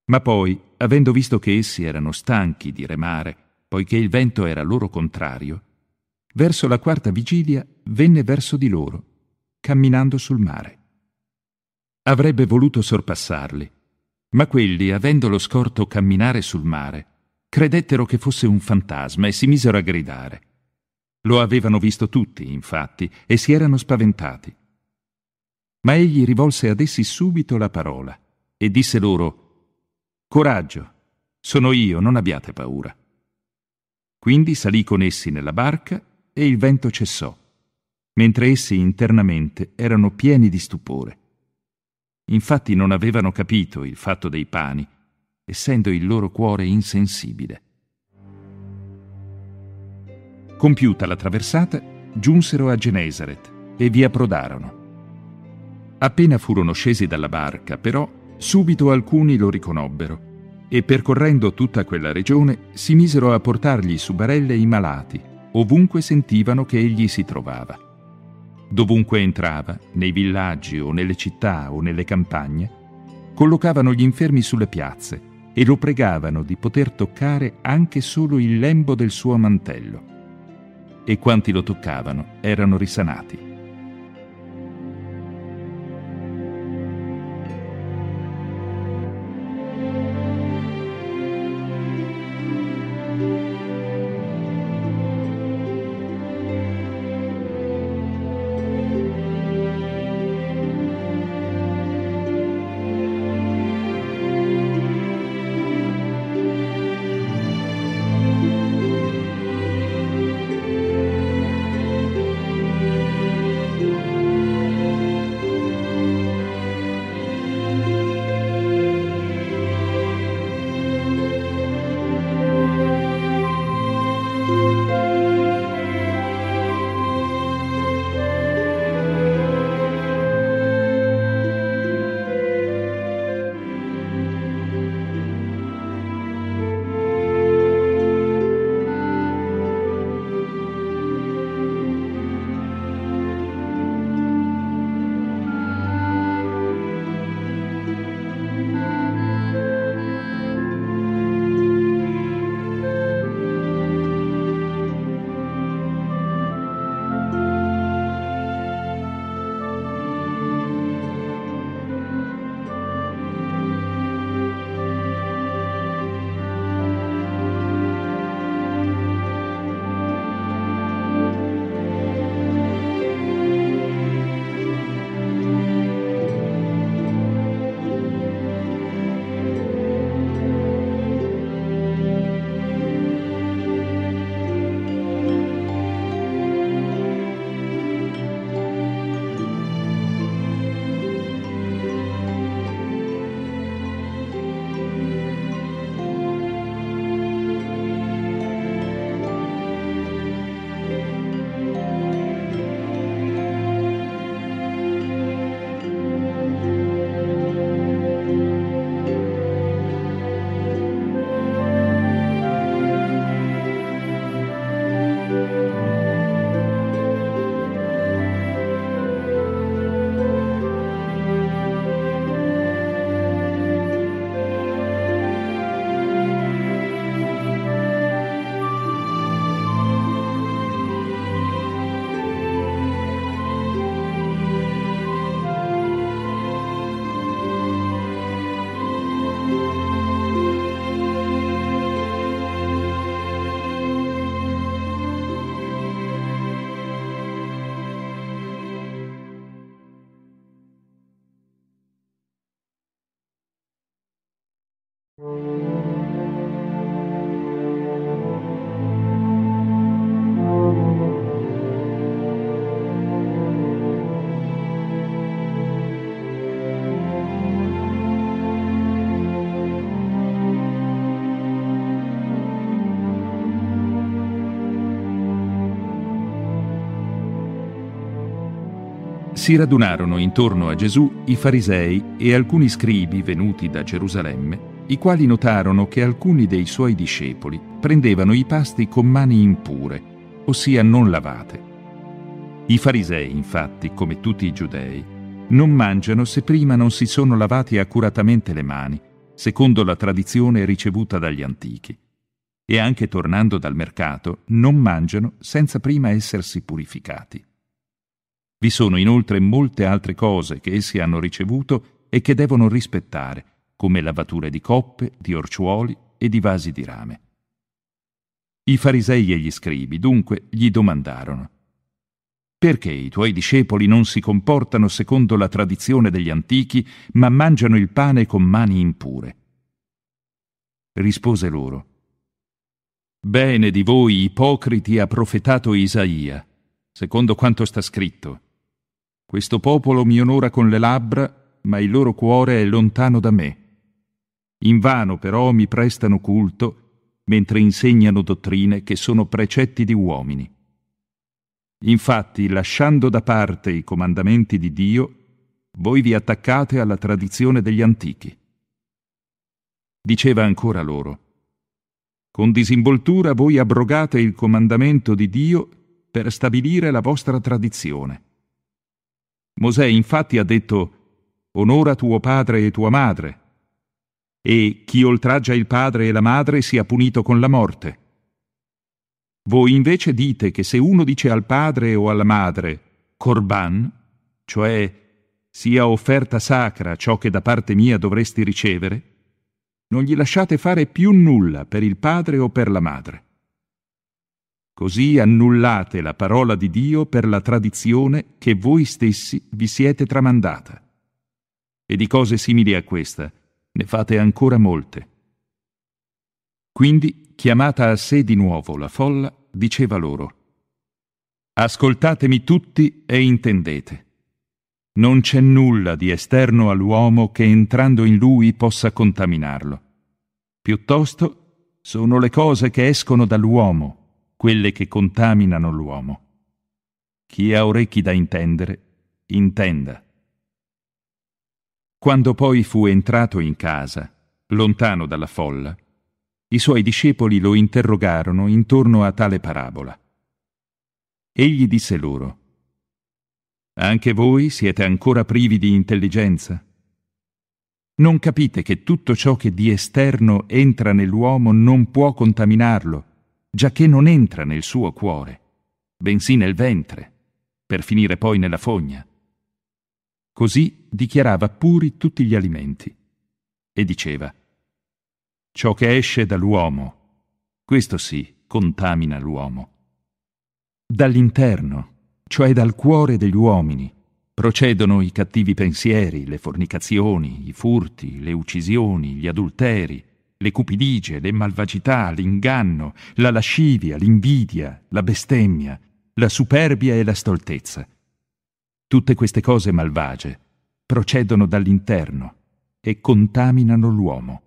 Ma poi, avendo visto che essi erano stanchi di remare, poiché il vento era loro contrario, verso la quarta vigilia venne verso di loro, camminando sul mare. Avrebbe voluto sorpassarli, ma quelli, avendolo scorto camminare sul mare, credettero che fosse un fantasma e si misero a gridare. Lo avevano visto tutti, infatti, e si erano spaventati. Ma egli rivolse ad essi subito la parola e disse loro, Coraggio, sono io, non abbiate paura. Quindi salì con essi nella barca e il vento cessò, mentre essi internamente erano pieni di stupore. Infatti non avevano capito il fatto dei pani, essendo il loro cuore insensibile. Compiuta la traversata, giunsero a Genesaret e vi approdarono. Appena furono scesi dalla barca, però, subito alcuni lo riconobbero e percorrendo tutta quella regione si misero a portargli su barelle i malati, ovunque sentivano che egli si trovava. Dovunque entrava, nei villaggi o nelle città o nelle campagne, collocavano gli infermi sulle piazze e lo pregavano di poter toccare anche solo il lembo del suo mantello. E quanti lo toccavano erano risanati. Si radunarono intorno a Gesù i farisei e alcuni scribi venuti da Gerusalemme, i quali notarono che alcuni dei suoi discepoli prendevano i pasti con mani impure, ossia non lavate. I farisei, infatti, come tutti i giudei, non mangiano se prima non si sono lavati accuratamente le mani, secondo la tradizione ricevuta dagli antichi. E anche tornando dal mercato, non mangiano senza prima essersi purificati. Vi sono inoltre molte altre cose che essi hanno ricevuto e che devono rispettare, come lavature di coppe, di orciuoli e di vasi di rame. I farisei e gli scribi dunque gli domandarono perché i tuoi discepoli non si comportano secondo la tradizione degli antichi, ma mangiano il pane con mani impure? Rispose loro, Bene di voi, ipocriti, ha profetato Isaia, secondo quanto sta scritto. Questo popolo mi onora con le labbra, ma il loro cuore è lontano da me. Invano però mi prestano culto, mentre insegnano dottrine che sono precetti di uomini. Infatti, lasciando da parte i comandamenti di Dio, voi vi attaccate alla tradizione degli antichi. Diceva ancora loro, con disinvoltura voi abrogate il comandamento di Dio per stabilire la vostra tradizione. Mosè infatti ha detto, onora tuo padre e tua madre, e chi oltraggia il padre e la madre sia punito con la morte. Voi invece dite che se uno dice al padre o alla madre, Corban, cioè sia offerta sacra ciò che da parte mia dovresti ricevere, non gli lasciate fare più nulla per il padre o per la madre. Così annullate la parola di Dio per la tradizione che voi stessi vi siete tramandata. E di cose simili a questa ne fate ancora molte. Quindi, chiamata a sé di nuovo la folla, diceva loro, Ascoltatemi tutti e intendete. Non c'è nulla di esterno all'uomo che entrando in lui possa contaminarlo. Piuttosto sono le cose che escono dall'uomo quelle che contaminano l'uomo. Chi ha orecchi da intendere, intenda. Quando poi fu entrato in casa, lontano dalla folla, i suoi discepoli lo interrogarono intorno a tale parabola. Egli disse loro, Anche voi siete ancora privi di intelligenza? Non capite che tutto ciò che di esterno entra nell'uomo non può contaminarlo, giacché non entra nel suo cuore, bensì nel ventre, per finire poi nella fogna. Così dichiarava puri tutti gli alimenti e diceva, ciò che esce dall'uomo, questo sì, contamina l'uomo. Dall'interno, cioè dal cuore degli uomini, procedono i cattivi pensieri, le fornicazioni, i furti, le uccisioni, gli adulteri, le cupidigie, le malvagità, l'inganno, la lascivia, l'invidia, la bestemmia, la superbia e la stoltezza. Tutte queste cose malvagie procedono dall'interno e contaminano l'uomo.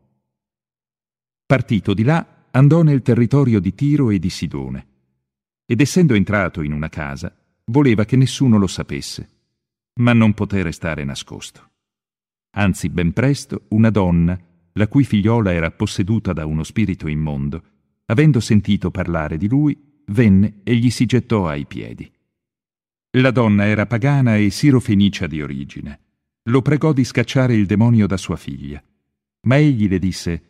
Partito di là, andò nel territorio di Tiro e di Sidone, ed essendo entrato in una casa, voleva che nessuno lo sapesse, ma non poté restare nascosto. Anzi, ben presto, una donna, la cui figliola era posseduta da uno spirito immondo, avendo sentito parlare di lui, venne e gli si gettò ai piedi. La donna era pagana e sirofenicia di origine. Lo pregò di scacciare il demonio da sua figlia. Ma egli le disse,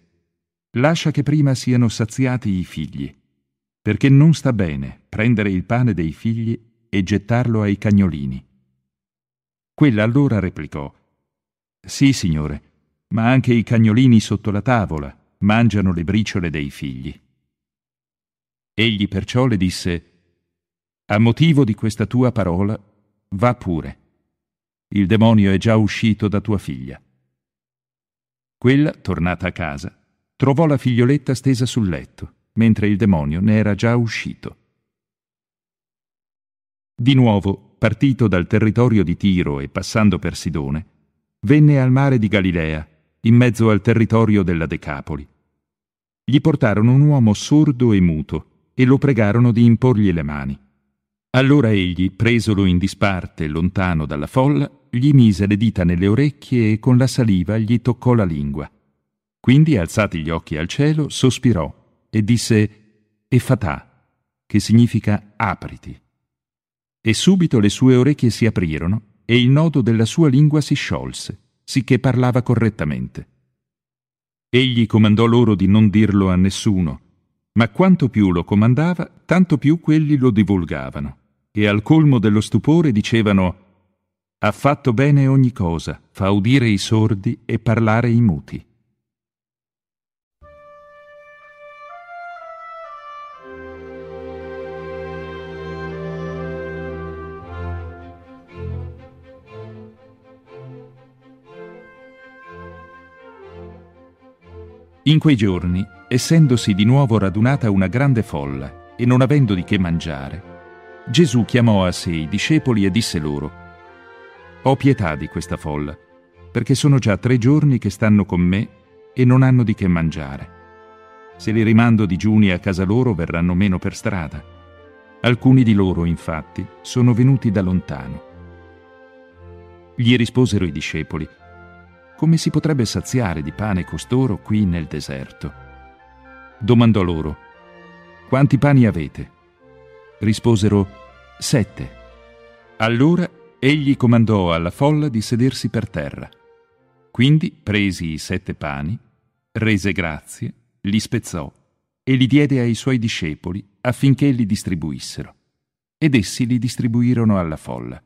Lascia che prima siano saziati i figli, perché non sta bene prendere il pane dei figli e gettarlo ai cagnolini. Quella allora replicò, Sì, signore, ma anche i cagnolini sotto la tavola mangiano le briciole dei figli. Egli perciò le disse, A motivo di questa tua parola, va pure. Il demonio è già uscito da tua figlia. Quella, tornata a casa, trovò la figlioletta stesa sul letto, mentre il demonio ne era già uscito. Di nuovo, partito dal territorio di Tiro e passando per Sidone, venne al mare di Galilea in mezzo al territorio della Decapoli. Gli portarono un uomo sordo e muto e lo pregarono di imporgli le mani. Allora egli, presolo in disparte lontano dalla folla, gli mise le dita nelle orecchie e con la saliva gli toccò la lingua. Quindi, alzati gli occhi al cielo, sospirò e disse Efatà, che significa apriti. E subito le sue orecchie si aprirono e il nodo della sua lingua si sciolse, sicché parlava correttamente. Egli comandò loro di non dirlo a nessuno, ma quanto più lo comandava, tanto più quelli lo divulgavano, e al colmo dello stupore dicevano Ha fatto bene ogni cosa, fa udire i sordi e parlare i muti. In quei giorni, essendosi di nuovo radunata una grande folla e non avendo di che mangiare, Gesù chiamò a sé i discepoli e disse loro, Ho pietà di questa folla, perché sono già tre giorni che stanno con me e non hanno di che mangiare. Se li rimando digiuni a casa loro verranno meno per strada. Alcuni di loro, infatti, sono venuti da lontano. Gli risposero i discepoli, come si potrebbe saziare di pane costoro qui nel deserto? Domandò loro, quanti pani avete? Risposero, sette. Allora egli comandò alla folla di sedersi per terra. Quindi presi i sette pani, rese grazie, li spezzò e li diede ai suoi discepoli affinché li distribuissero. Ed essi li distribuirono alla folla.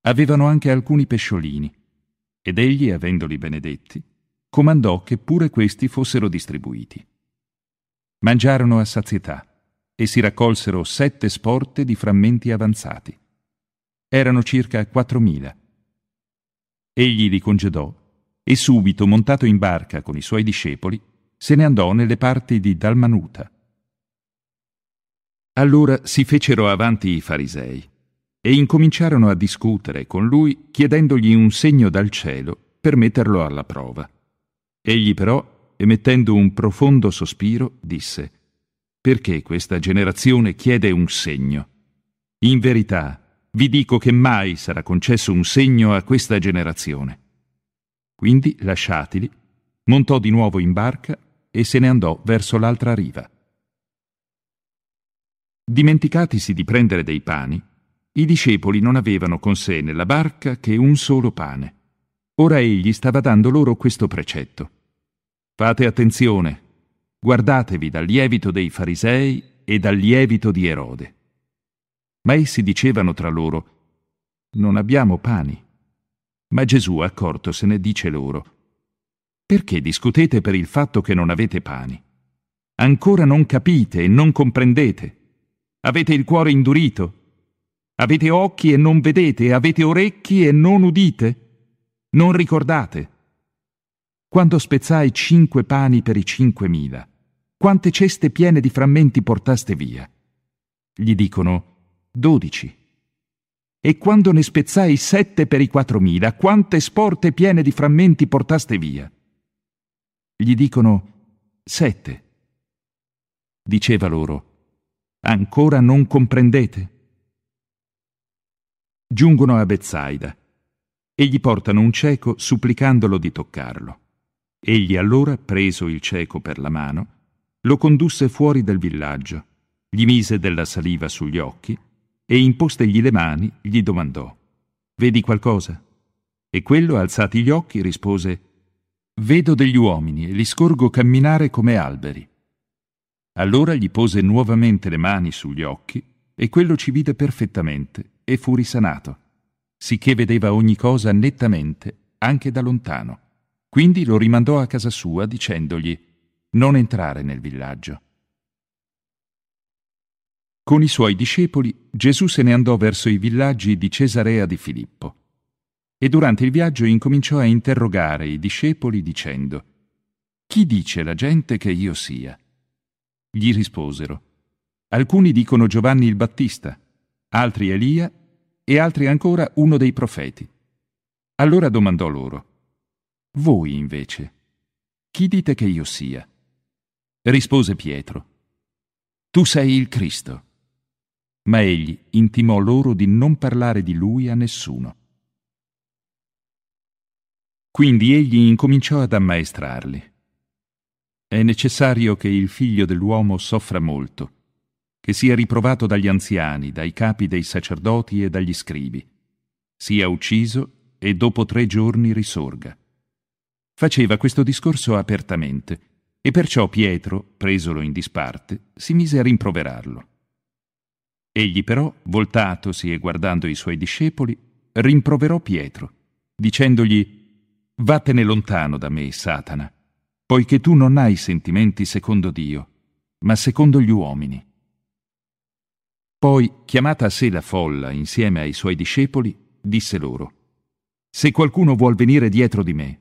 Avevano anche alcuni pesciolini ed egli, avendoli benedetti, comandò che pure questi fossero distribuiti. Mangiarono a sazietà e si raccolsero sette sporte di frammenti avanzati. Erano circa quattromila. Egli li congedò e subito, montato in barca con i suoi discepoli, se ne andò nelle parti di Dalmanuta. Allora si fecero avanti i farisei e incominciarono a discutere con lui chiedendogli un segno dal cielo per metterlo alla prova. Egli però, emettendo un profondo sospiro, disse Perché questa generazione chiede un segno? In verità, vi dico che mai sarà concesso un segno a questa generazione. Quindi, lasciatili, montò di nuovo in barca e se ne andò verso l'altra riva. Dimenticatisi di prendere dei pani, i discepoli non avevano con sé nella barca che un solo pane. Ora egli stava dando loro questo precetto. Fate attenzione, guardatevi dal lievito dei farisei e dal lievito di Erode. Ma essi dicevano tra loro, non abbiamo pani. Ma Gesù, accortosene, dice loro, perché discutete per il fatto che non avete pani? Ancora non capite e non comprendete. Avete il cuore indurito Avete occhi e non vedete, avete orecchi e non udite? Non ricordate? Quando spezzai cinque pani per i cinquemila, quante ceste piene di frammenti portaste via? Gli dicono dodici. E quando ne spezzai sette per i quattromila, quante sporte piene di frammenti portaste via? Gli dicono sette. Diceva loro, ancora non comprendete? Giungono a Bezzaida e gli portano un cieco supplicandolo di toccarlo. Egli allora, preso il cieco per la mano, lo condusse fuori del villaggio, gli mise della saliva sugli occhi e impostegli le mani gli domandò Vedi qualcosa? E quello, alzati gli occhi, rispose Vedo degli uomini e li scorgo camminare come alberi. Allora gli pose nuovamente le mani sugli occhi e quello ci vide perfettamente e fu risanato, sicché vedeva ogni cosa nettamente, anche da lontano. Quindi lo rimandò a casa sua dicendogli non entrare nel villaggio. Con i suoi discepoli Gesù se ne andò verso i villaggi di Cesarea di Filippo e durante il viaggio incominciò a interrogare i discepoli dicendo Chi dice la gente che io sia? Gli risposero Alcuni dicono Giovanni il Battista, altri Elia e altri ancora uno dei profeti. Allora domandò loro, Voi invece, chi dite che io sia? Rispose Pietro, Tu sei il Cristo. ma egli intimò loro di non parlare di lui a nessuno. Quindi egli incominciò ad ammaestrarli. È necessario che il figlio dell'uomo soffra molto, che sia riprovato dagli anziani, dai capi dei sacerdoti e dagli scribi, sia ucciso e dopo tre giorni risorga. Faceva questo discorso apertamente, e perciò Pietro, presolo in disparte, si mise a rimproverarlo. Egli però, voltatosi e guardando i suoi discepoli, rimproverò Pietro, dicendogli Vattene lontano da me, Satana, poiché tu non hai sentimenti secondo Dio, ma secondo gli uomini. Poi, chiamata a sé la folla insieme ai suoi discepoli, disse loro, Se qualcuno vuol venire dietro di me,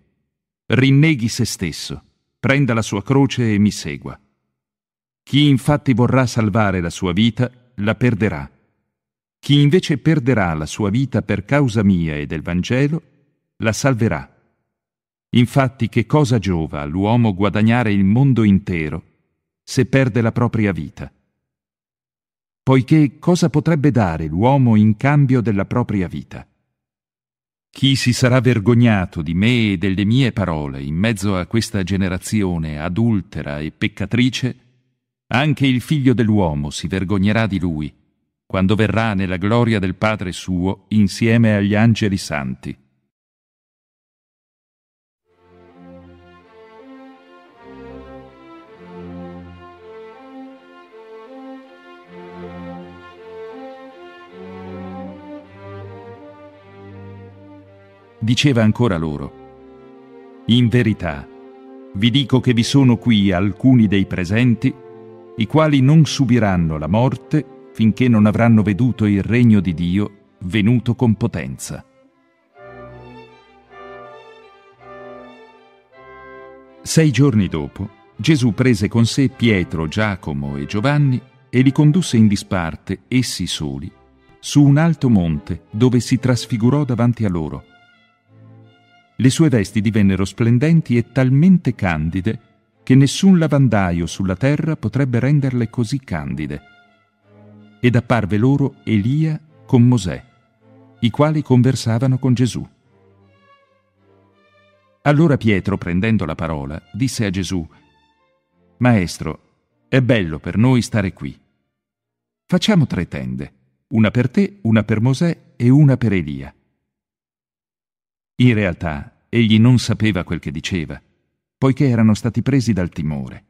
rinneghi se stesso, prenda la sua croce e mi segua. Chi infatti vorrà salvare la sua vita, la perderà. Chi invece perderà la sua vita per causa mia e del Vangelo, la salverà. Infatti che cosa giova all'uomo guadagnare il mondo intero se perde la propria vita? Poiché cosa potrebbe dare l'uomo in cambio della propria vita? Chi si sarà vergognato di me e delle mie parole in mezzo a questa generazione adultera e peccatrice, anche il figlio dell'uomo si vergognerà di lui, quando verrà nella gloria del Padre suo insieme agli angeli santi. Diceva ancora loro, In verità, vi dico che vi sono qui alcuni dei presenti, i quali non subiranno la morte finché non avranno veduto il regno di Dio venuto con potenza. Sei giorni dopo, Gesù prese con sé Pietro, Giacomo e Giovanni e li condusse in disparte, essi soli, su un alto monte dove si trasfigurò davanti a loro le sue vesti divennero splendenti e talmente candide che nessun lavandaio sulla terra potrebbe renderle così candide. Ed apparve loro Elia con Mosè, i quali conversavano con Gesù. Allora Pietro, prendendo la parola, disse a Gesù, Maestro, è bello per noi stare qui. Facciamo tre tende, una per te, una per Mosè e una per Elia. In realtà egli non sapeva quel che diceva, poiché erano stati presi dal timore.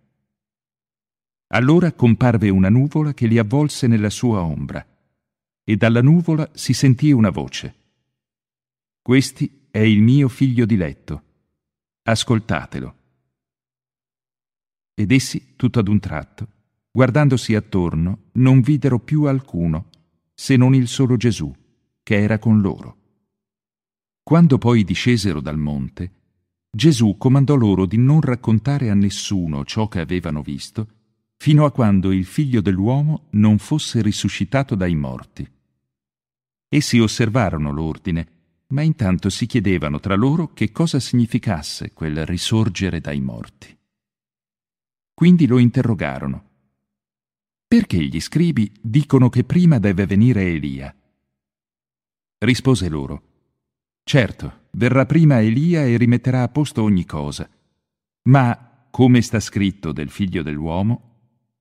Allora comparve una nuvola che li avvolse nella sua ombra, e dalla nuvola si sentì una voce. Questi è il mio figlio diletto. Ascoltatelo. Ed essi, tutto ad un tratto, guardandosi attorno, non videro più alcuno, se non il solo Gesù, che era con loro. Quando poi discesero dal monte, Gesù comandò loro di non raccontare a nessuno ciò che avevano visto, fino a quando il figlio dell'uomo non fosse risuscitato dai morti. Essi osservarono l'ordine, ma intanto si chiedevano tra loro che cosa significasse quel risorgere dai morti. Quindi lo interrogarono. Perché gli scribi dicono che prima deve venire Elia? Rispose loro, Certo, verrà prima Elia e rimetterà a posto ogni cosa. Ma, come sta scritto del figlio dell'uomo,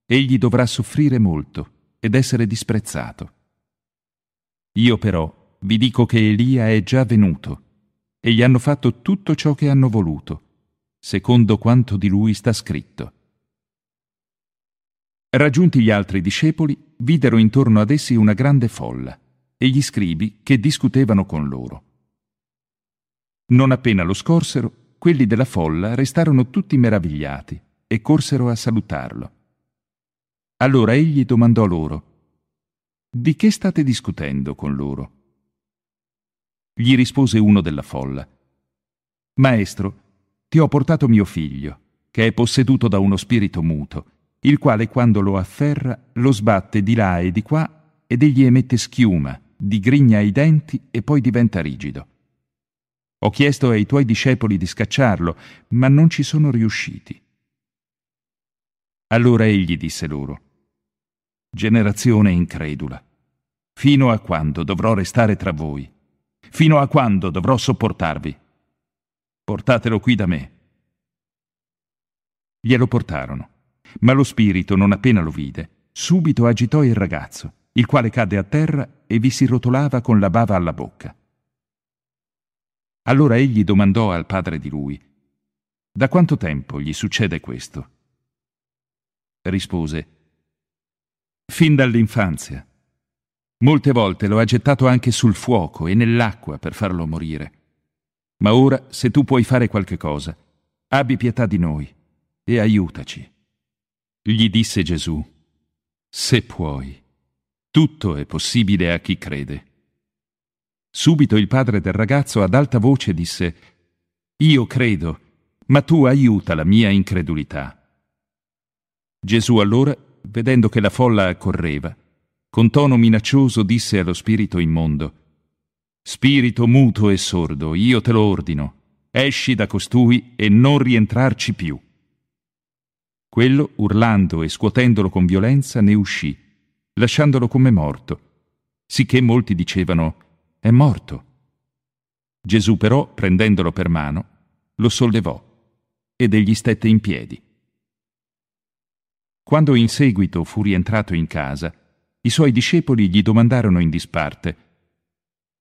egli dovrà soffrire molto ed essere disprezzato. Io però vi dico che Elia è già venuto e gli hanno fatto tutto ciò che hanno voluto, secondo quanto di lui sta scritto. Raggiunti gli altri discepoli, videro intorno ad essi una grande folla e gli scribi che discutevano con loro. Non appena lo scorsero, quelli della folla restarono tutti meravigliati e corsero a salutarlo. Allora egli domandò loro, Di che state discutendo con loro? Gli rispose uno della folla, Maestro, ti ho portato mio figlio, che è posseduto da uno spirito muto, il quale quando lo afferra lo sbatte di là e di qua ed egli emette schiuma, digrigna i denti e poi diventa rigido. Ho chiesto ai tuoi discepoli di scacciarlo, ma non ci sono riusciti. Allora egli disse loro, Generazione incredula, Fino a quando dovrò restare tra voi? Fino a quando dovrò sopportarvi? Portatelo qui da me. Glielo portarono, ma lo spirito, non appena lo vide, subito agitò il ragazzo, il quale cadde a terra e vi si rotolava con la bava alla bocca. Allora egli domandò al padre di lui, Da quanto tempo gli succede questo? Rispose, Fin dall'infanzia. Molte volte lo ha gettato anche sul fuoco e nell'acqua per farlo morire. Ma ora, se tu puoi fare qualche cosa, abbi pietà di noi e aiutaci. Gli disse Gesù, se puoi, tutto è possibile a chi crede. Subito il padre del ragazzo ad alta voce disse, Io credo, ma tu aiuta la mia incredulità. Gesù allora, vedendo che la folla accorreva, con tono minaccioso disse allo spirito immondo, Spirito muto e sordo, io te lo ordino, esci da costui e non rientrarci più. Quello, urlando e scuotendolo con violenza, ne uscì, lasciandolo come morto, sicché molti dicevano, è morto. Gesù però, prendendolo per mano, lo sollevò ed egli stette in piedi. Quando in seguito fu rientrato in casa, i suoi discepoli gli domandarono in disparte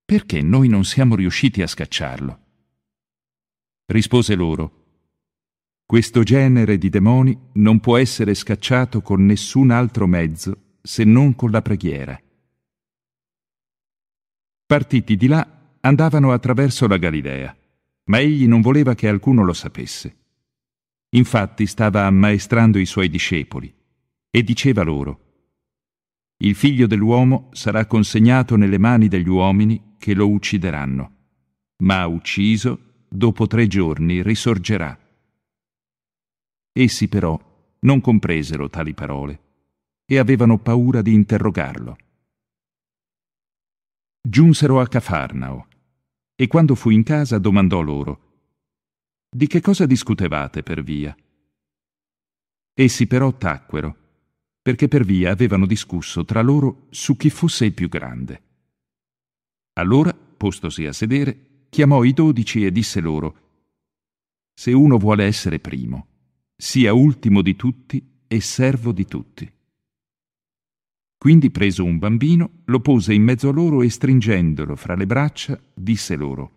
perché noi non siamo riusciti a scacciarlo? Rispose loro questo genere di demoni non può essere scacciato con nessun altro mezzo se non con la preghiera. Partiti di là, andavano attraverso la Galilea, ma egli non voleva che alcuno lo sapesse. Infatti stava ammaestrando i suoi discepoli e diceva loro, il figlio dell'uomo sarà consegnato nelle mani degli uomini che lo uccideranno, ma ucciso, dopo tre giorni risorgerà. Essi però non compresero tali parole e avevano paura di interrogarlo. Giunsero a Cafarnao e quando fu in casa domandò loro Di che cosa discutevate per via? Essi però tacquero perché per via avevano discusso tra loro su chi fosse il più grande. Allora, postosi a sedere, chiamò i dodici e disse loro, Se uno vuole essere primo, sia ultimo di tutti e servo di tutti. Quindi preso un bambino, lo pose in mezzo a loro e stringendolo fra le braccia, disse loro,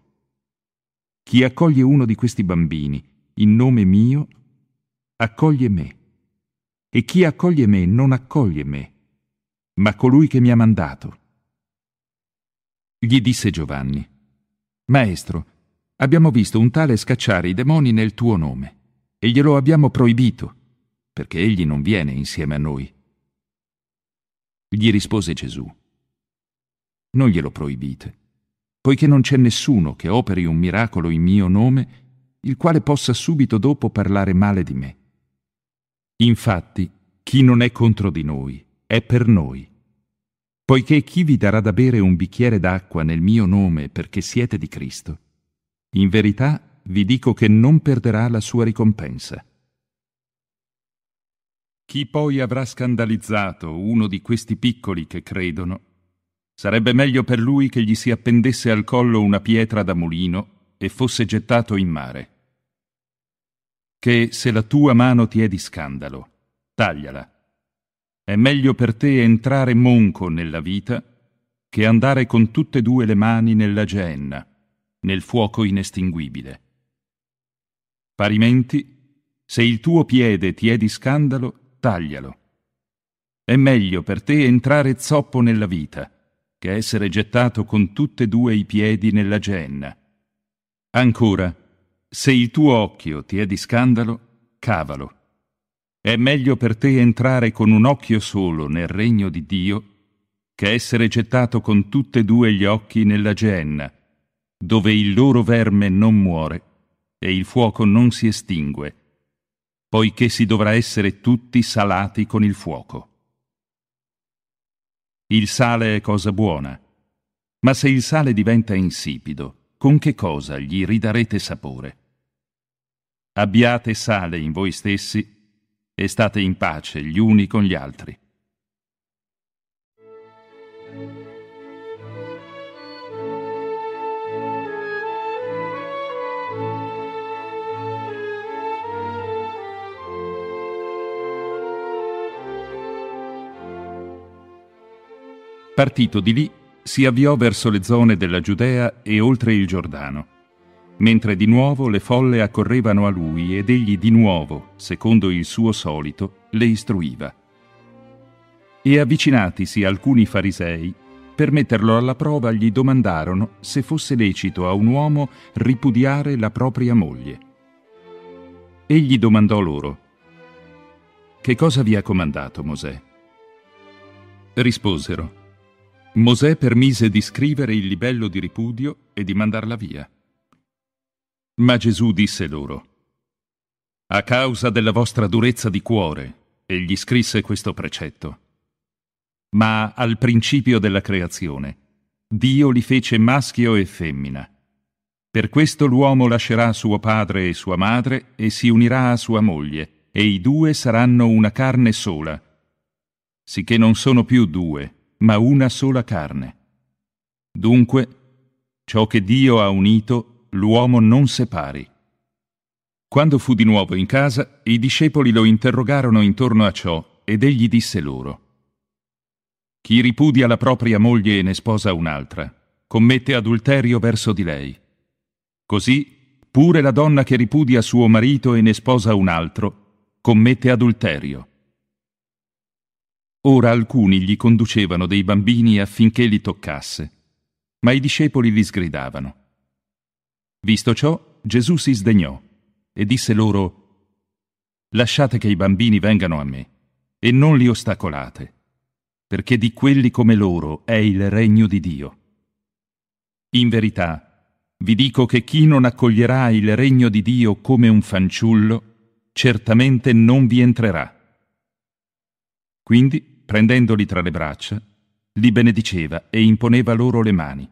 Chi accoglie uno di questi bambini in nome mio, accoglie me e chi accoglie me non accoglie me, ma colui che mi ha mandato. Gli disse Giovanni, Maestro, abbiamo visto un tale scacciare i demoni nel tuo nome, e glielo abbiamo proibito, perché egli non viene insieme a noi. Gli rispose Gesù, Non glielo proibite, poiché non c'è nessuno che operi un miracolo in mio nome, il quale possa subito dopo parlare male di me. Infatti, chi non è contro di noi è per noi. Poiché chi vi darà da bere un bicchiere d'acqua nel mio nome perché siete di Cristo, in verità vi dico che non perderà la sua ricompensa. Chi poi avrà scandalizzato uno di questi piccoli che credono, sarebbe meglio per lui che gli si appendesse al collo una pietra da mulino e fosse gettato in mare che se la tua mano ti è di scandalo, tagliala. È meglio per te entrare monco nella vita che andare con tutte e due le mani nella genna, nel fuoco inestinguibile. Parimenti, se il tuo piede ti è di scandalo, taglialo. È meglio per te entrare zoppo nella vita che essere gettato con tutte e due i piedi nella genna. Ancora, se il tuo occhio ti è di scandalo, cavalo. È meglio per te entrare con un occhio solo nel regno di Dio che essere gettato con tutte e due gli occhi nella genna, dove il loro verme non muore e il fuoco non si estingue, poiché si dovrà essere tutti salati con il fuoco. Il sale è cosa buona, ma se il sale diventa insipido, con che cosa gli ridarete sapore? Abbiate sale in voi stessi e state in pace gli uni con gli altri. Partito di lì, si avviò verso le zone della Giudea e oltre il Giordano, mentre di nuovo le folle accorrevano a lui ed egli di nuovo, secondo il suo solito, le istruiva. E avvicinatisi alcuni farisei, per metterlo alla prova gli domandarono se fosse lecito a un uomo ripudiare la propria moglie. Egli domandò loro, Che cosa vi ha comandato Mosè? Risposero, Mosè permise di scrivere il libello di ripudio e di mandarla via. Ma Gesù disse loro, A causa della vostra durezza di cuore, egli scrisse questo precetto ma al principio della creazione. Dio li fece maschio e femmina. Per questo l'uomo lascerà suo padre e sua madre e si unirà a sua moglie, e i due saranno una carne sola. Sicché non sono più due, ma una sola carne. Dunque, ciò che Dio ha unito, l'uomo non separi. Quando fu di nuovo in casa, i discepoli lo interrogarono intorno a ciò, ed egli disse loro, chi ripudia la propria moglie e ne sposa un'altra, commette adulterio verso di lei. Così, pure la donna che ripudia suo marito e ne sposa un altro, commette adulterio. Ora alcuni gli conducevano dei bambini affinché li toccasse, ma i discepoli li sgridavano. Visto ciò, Gesù si sdegnò e disse loro, Lasciate che i bambini vengano a me, e non li ostacolate perché di quelli come loro è il regno di Dio. In verità, vi dico che chi non accoglierà il regno di Dio come un fanciullo, certamente non vi entrerà. Quindi, prendendoli tra le braccia, li benediceva e imponeva loro le mani.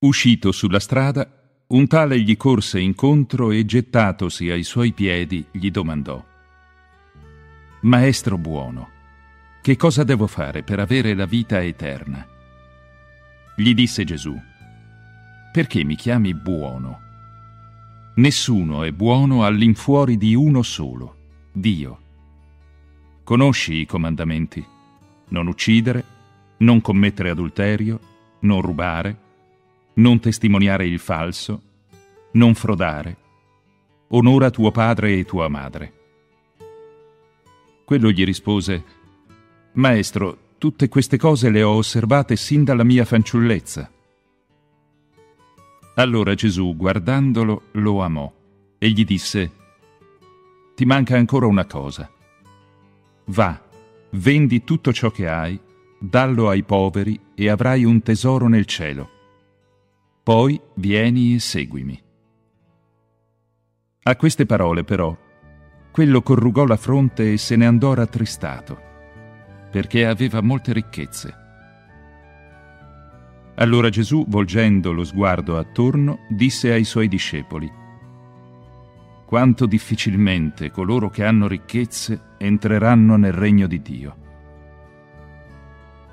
Uscito sulla strada, un tale gli corse incontro e gettatosi ai suoi piedi gli domandò Maestro buono, che cosa devo fare per avere la vita eterna? Gli disse Gesù, perché mi chiami buono? Nessuno è buono all'infuori di uno solo, Dio. Conosci i comandamenti? Non uccidere, non commettere adulterio, non rubare, non testimoniare il falso, non frodare, onora tuo padre e tua madre. Quello gli rispose, Maestro, tutte queste cose le ho osservate sin dalla mia fanciullezza. Allora Gesù, guardandolo, lo amò e gli disse, Ti manca ancora una cosa. Va, vendi tutto ciò che hai, dallo ai poveri e avrai un tesoro nel cielo. Poi vieni e seguimi. A queste parole, però, quello corrugò la fronte e se ne andò rattristato, perché aveva molte ricchezze. Allora Gesù, volgendo lo sguardo attorno, disse ai suoi discepoli, Quanto difficilmente coloro che hanno ricchezze entreranno nel regno di Dio.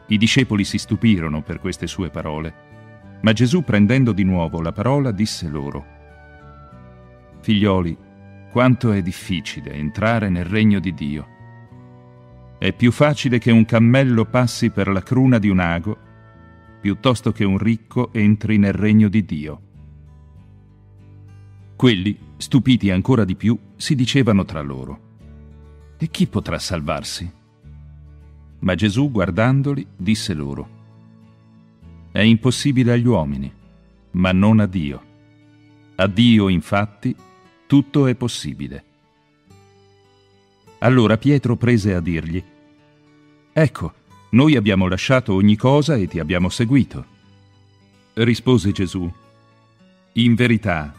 I discepoli si stupirono per queste sue parole, ma Gesù, prendendo di nuovo la parola, disse loro, Figlioli, quanto è difficile entrare nel regno di Dio. È più facile che un cammello passi per la cruna di un ago, piuttosto che un ricco entri nel regno di Dio. Quelli, stupiti ancora di più, si dicevano tra loro, E chi potrà salvarsi? Ma Gesù, guardandoli, disse loro, È impossibile agli uomini, ma non a Dio. A Dio, infatti, tutto è possibile. Allora Pietro prese a dirgli, Ecco, noi abbiamo lasciato ogni cosa e ti abbiamo seguito. Rispose Gesù, In verità,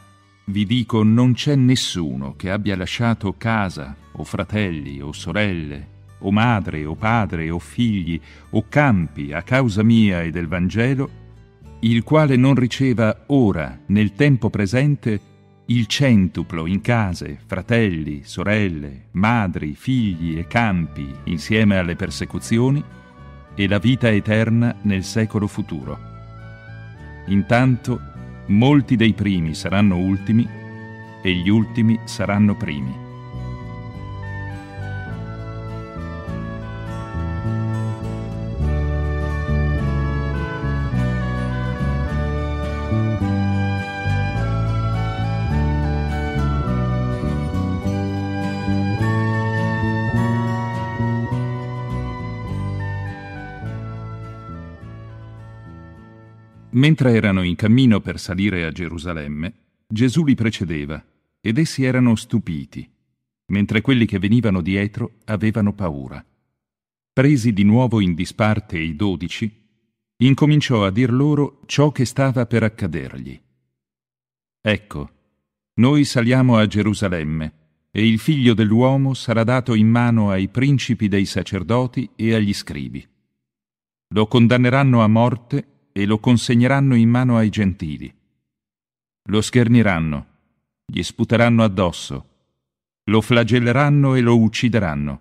vi dico, non c'è nessuno che abbia lasciato casa, o fratelli, o sorelle, o madre, o padre, o figli, o campi a causa mia e del Vangelo, il quale non riceva ora, nel tempo presente, il centuplo in case, fratelli, sorelle, madri, figli e campi insieme alle persecuzioni e la vita eterna nel secolo futuro. Intanto molti dei primi saranno ultimi e gli ultimi saranno primi. Mentre erano in cammino per salire a Gerusalemme, Gesù li precedeva ed essi erano stupiti, mentre quelli che venivano dietro avevano paura. Presi di nuovo in disparte i dodici, incominciò a dir loro ciò che stava per accadergli. Ecco, noi saliamo a Gerusalemme, e il figlio dell'uomo sarà dato in mano ai principi dei sacerdoti e agli scribi. Lo condanneranno a morte e lo consegneranno in mano ai gentili. Lo scherniranno, gli sputeranno addosso, lo flagelleranno e lo uccideranno,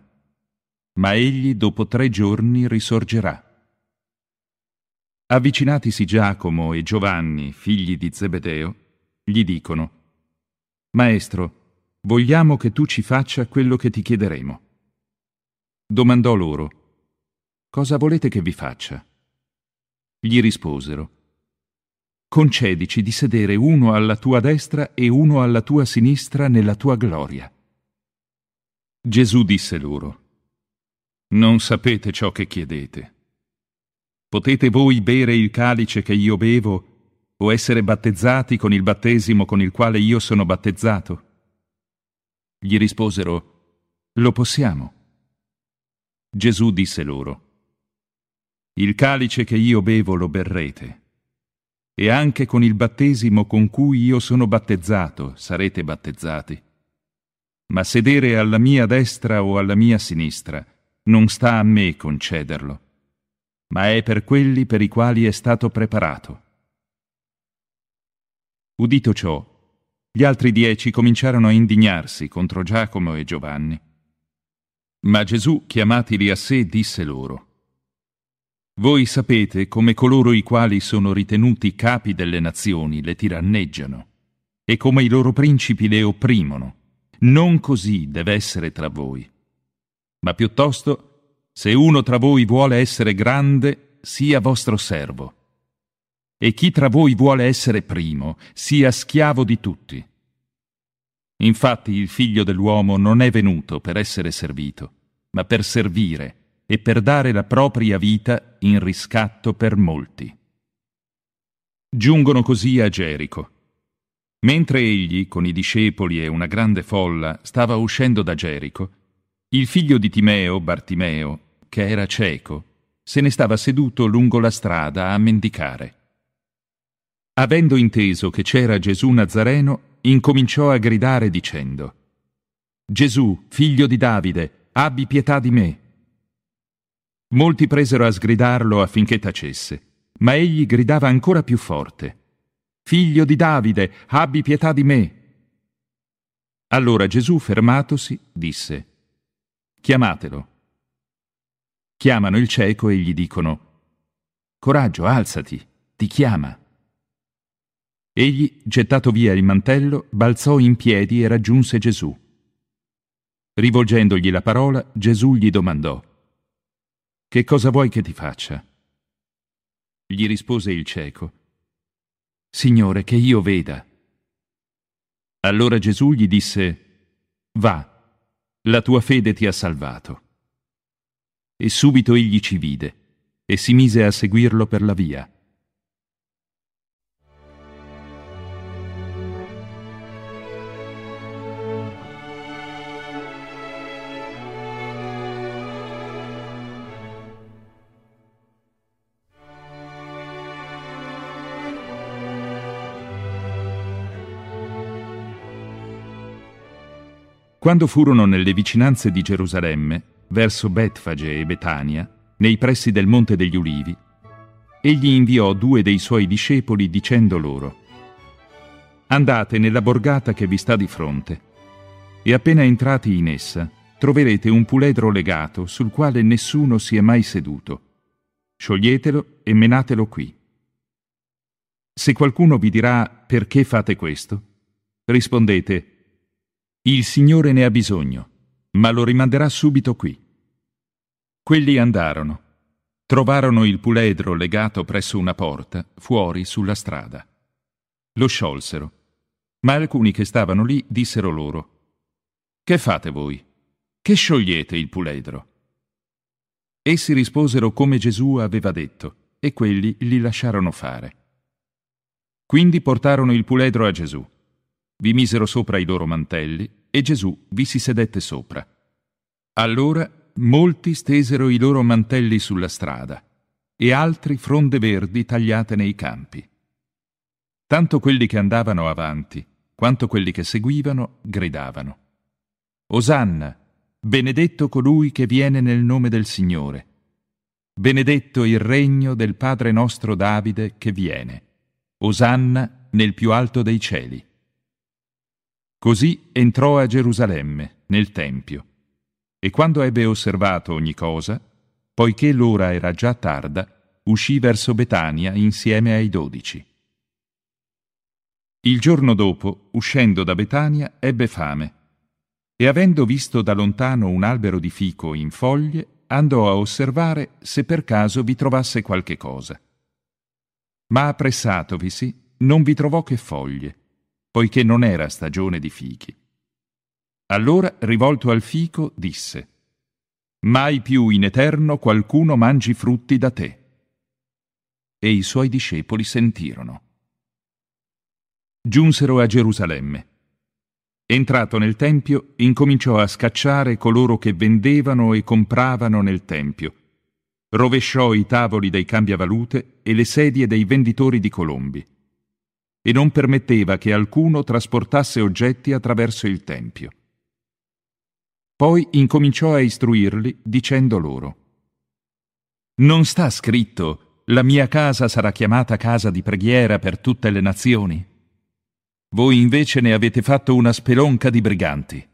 ma egli dopo tre giorni risorgerà. Avvicinatisi Giacomo e Giovanni, figli di Zebedeo, gli dicono, Maestro, vogliamo che tu ci faccia quello che ti chiederemo. Domandò loro, Cosa volete che vi faccia? Gli risposero, Concedici di sedere uno alla tua destra e uno alla tua sinistra nella tua gloria. Gesù disse loro, Non sapete ciò che chiedete. Potete voi bere il calice che io bevo o essere battezzati con il battesimo con il quale io sono battezzato? Gli risposero, Lo possiamo. Gesù disse loro, Il calice che io bevo lo berrete, e anche con il battesimo con cui io sono battezzato sarete battezzati. Ma sedere alla mia destra o alla mia sinistra non sta a me concederlo, ma è per quelli per i quali è stato preparato. Udito ciò, gli altri dieci cominciarono a indignarsi contro Giacomo e Giovanni. Ma Gesù, chiamatili a sé, disse loro, Voi sapete come coloro i quali sono ritenuti capi delle nazioni le tiranneggiano e come i loro principi le opprimono. Non così deve essere tra voi. Ma piuttosto, se uno tra voi vuole essere grande, sia vostro servo e chi tra voi vuole essere primo sia schiavo di tutti. Infatti il figlio dell'uomo non è venuto per essere servito, ma per servire e per dare la propria vita in riscatto per molti. Giungono così a Gerico. Mentre egli, con i discepoli e una grande folla, stava uscendo da Gerico, il figlio di Timeo, Bartimeo, che era cieco, se ne stava seduto lungo la strada a mendicare. Avendo inteso che c'era Gesù Nazareno, incominciò a gridare dicendo, Gesù, figlio di Davide, abbi pietà di me. Molti presero a sgridarlo affinché tacesse, ma egli gridava ancora più forte, Figlio di Davide, abbi pietà di me. Allora Gesù, fermatosi, disse, Chiamatelo. Chiamano il cieco e gli dicono, Coraggio, alzati, ti chiama. Egli, gettato via il mantello, balzò in piedi e raggiunse Gesù. Rivolgendogli la parola, Gesù gli domandò, Che cosa vuoi che ti faccia? Gli rispose il cieco, Signore, che io veda. Allora Gesù gli disse, Va, la tua fede ti ha salvato. E subito egli ci vide e si mise a seguirlo per la via. Quando furono nelle vicinanze di Gerusalemme, verso Betfage e Betania, nei pressi del Monte degli Ulivi, egli inviò due dei suoi discepoli dicendo loro, Andate nella borgata che vi sta di fronte, e appena entrati in essa, troverete un puledro legato sul quale nessuno si è mai seduto. Scioglietelo e menatelo qui. Se qualcuno vi dirà perché fate questo, rispondete, il Signore ne ha bisogno, ma lo rimanderà subito qui. Quelli andarono. Trovarono il puledro legato presso una porta, fuori sulla strada. Lo sciolsero, ma alcuni che stavano lì dissero loro, Che fate voi? Che sciogliete il puledro? Essi risposero come Gesù aveva detto, e quelli li lasciarono fare. Quindi portarono il puledro a Gesù. Vi misero sopra i loro mantelli e Gesù vi si sedette sopra. Allora molti stesero i loro mantelli sulla strada e altri fronde verdi tagliate nei campi. Tanto quelli che andavano avanti quanto quelli che seguivano gridavano. Osanna, benedetto colui che viene nel nome del Signore. Benedetto il regno del Padre nostro Davide che viene. Osanna nel più alto dei cieli. Così entrò a Gerusalemme, nel Tempio, e quando ebbe osservato ogni cosa, poiché l'ora era già tarda, uscì verso Betania insieme ai dodici. Il giorno dopo, uscendo da Betania, ebbe fame, e avendo visto da lontano un albero di fico in foglie, andò a osservare se per caso vi trovasse qualche cosa. Ma appressatovisi non vi trovò che foglie, poiché non era stagione di fichi. Allora, rivolto al fico, disse, Mai più in eterno qualcuno mangi frutti da te. E i suoi discepoli sentirono. Giunsero a Gerusalemme. Entrato nel Tempio, incominciò a scacciare coloro che vendevano e compravano nel Tempio rovesciò i tavoli dei cambiavalute e le sedie dei venditori di colombi e non permetteva che alcuno trasportasse oggetti attraverso il Tempio. Poi incominciò a istruirli dicendo loro Non sta scritto la mia casa sarà chiamata casa di preghiera per tutte le nazioni? Voi invece ne avete fatto una spelonca di briganti.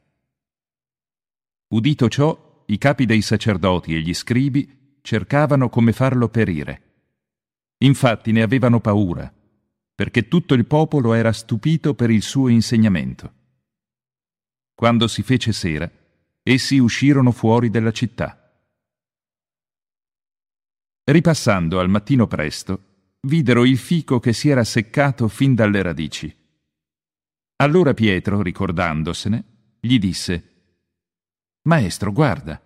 Udito ciò, i capi dei sacerdoti e gli scribi cercavano come farlo perire. Infatti ne avevano paura, perché tutto il popolo era stupito per il suo insegnamento. Quando si fece sera, essi uscirono fuori della città. Ripassando al mattino presto, videro il fico che si era seccato fin dalle radici. Allora Pietro, ricordandosene, gli disse, Maestro, guarda,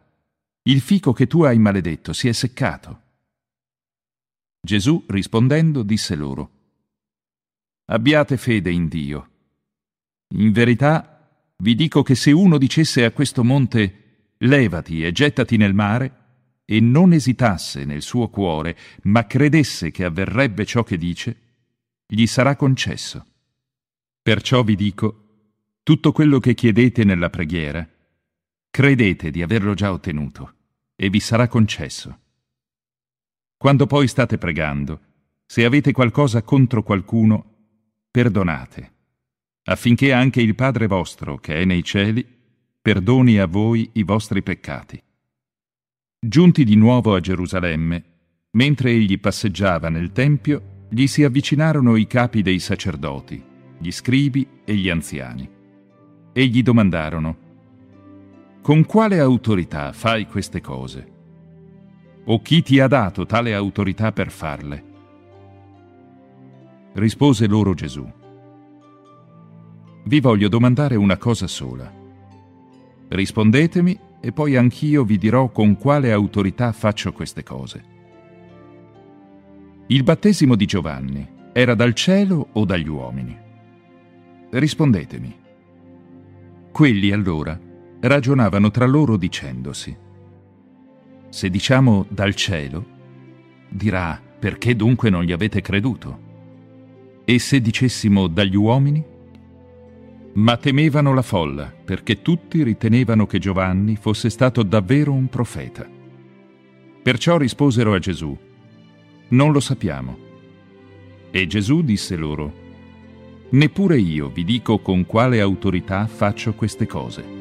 il fico che tu hai maledetto si è seccato. Gesù, rispondendo, disse loro, Abbiate fede in Dio. In verità vi dico che se uno dicesse a questo monte, levati e gettati nel mare, e non esitasse nel suo cuore, ma credesse che avverrebbe ciò che dice, gli sarà concesso. Perciò vi dico, tutto quello che chiedete nella preghiera, Credete di averlo già ottenuto e vi sarà concesso. Quando poi state pregando, se avete qualcosa contro qualcuno, perdonate, affinché anche il Padre vostro, che è nei cieli, perdoni a voi i vostri peccati. Giunti di nuovo a Gerusalemme, mentre egli passeggiava nel Tempio, gli si avvicinarono i capi dei sacerdoti, gli scribi e gli anziani, e gli domandarono, con quale autorità fai queste cose? O chi ti ha dato tale autorità per farle? Rispose loro Gesù. Vi voglio domandare una cosa sola. Rispondetemi e poi anch'io vi dirò con quale autorità faccio queste cose. Il battesimo di Giovanni era dal cielo o dagli uomini? Rispondetemi. Quelli allora ragionavano tra loro dicendosi, se diciamo dal cielo, dirà perché dunque non gli avete creduto? E se dicessimo dagli uomini? Ma temevano la folla, perché tutti ritenevano che Giovanni fosse stato davvero un profeta. Perciò risposero a Gesù, Non lo sappiamo. E Gesù disse loro, Neppure io vi dico con quale autorità faccio queste cose.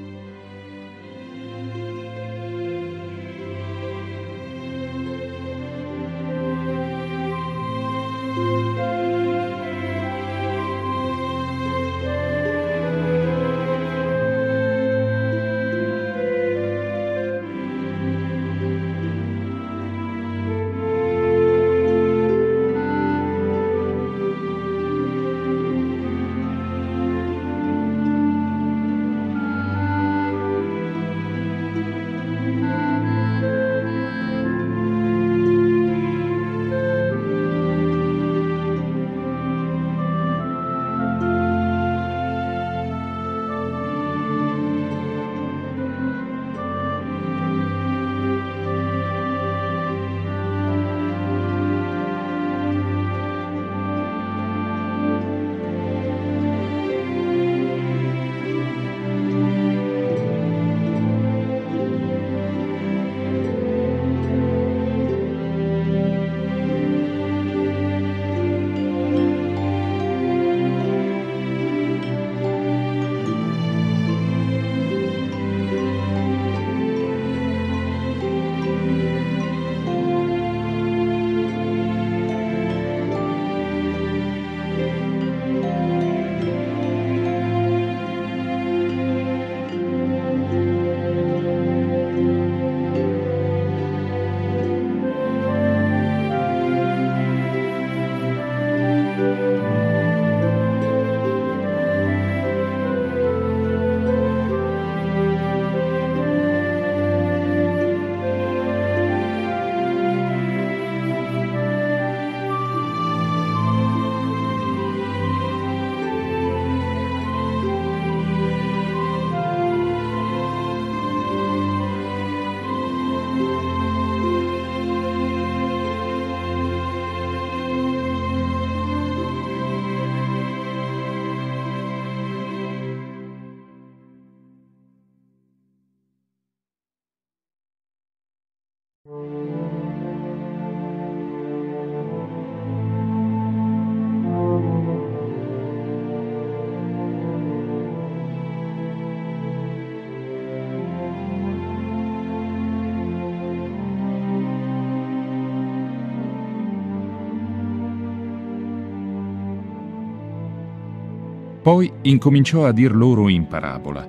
Poi incominciò a dir loro in parabola.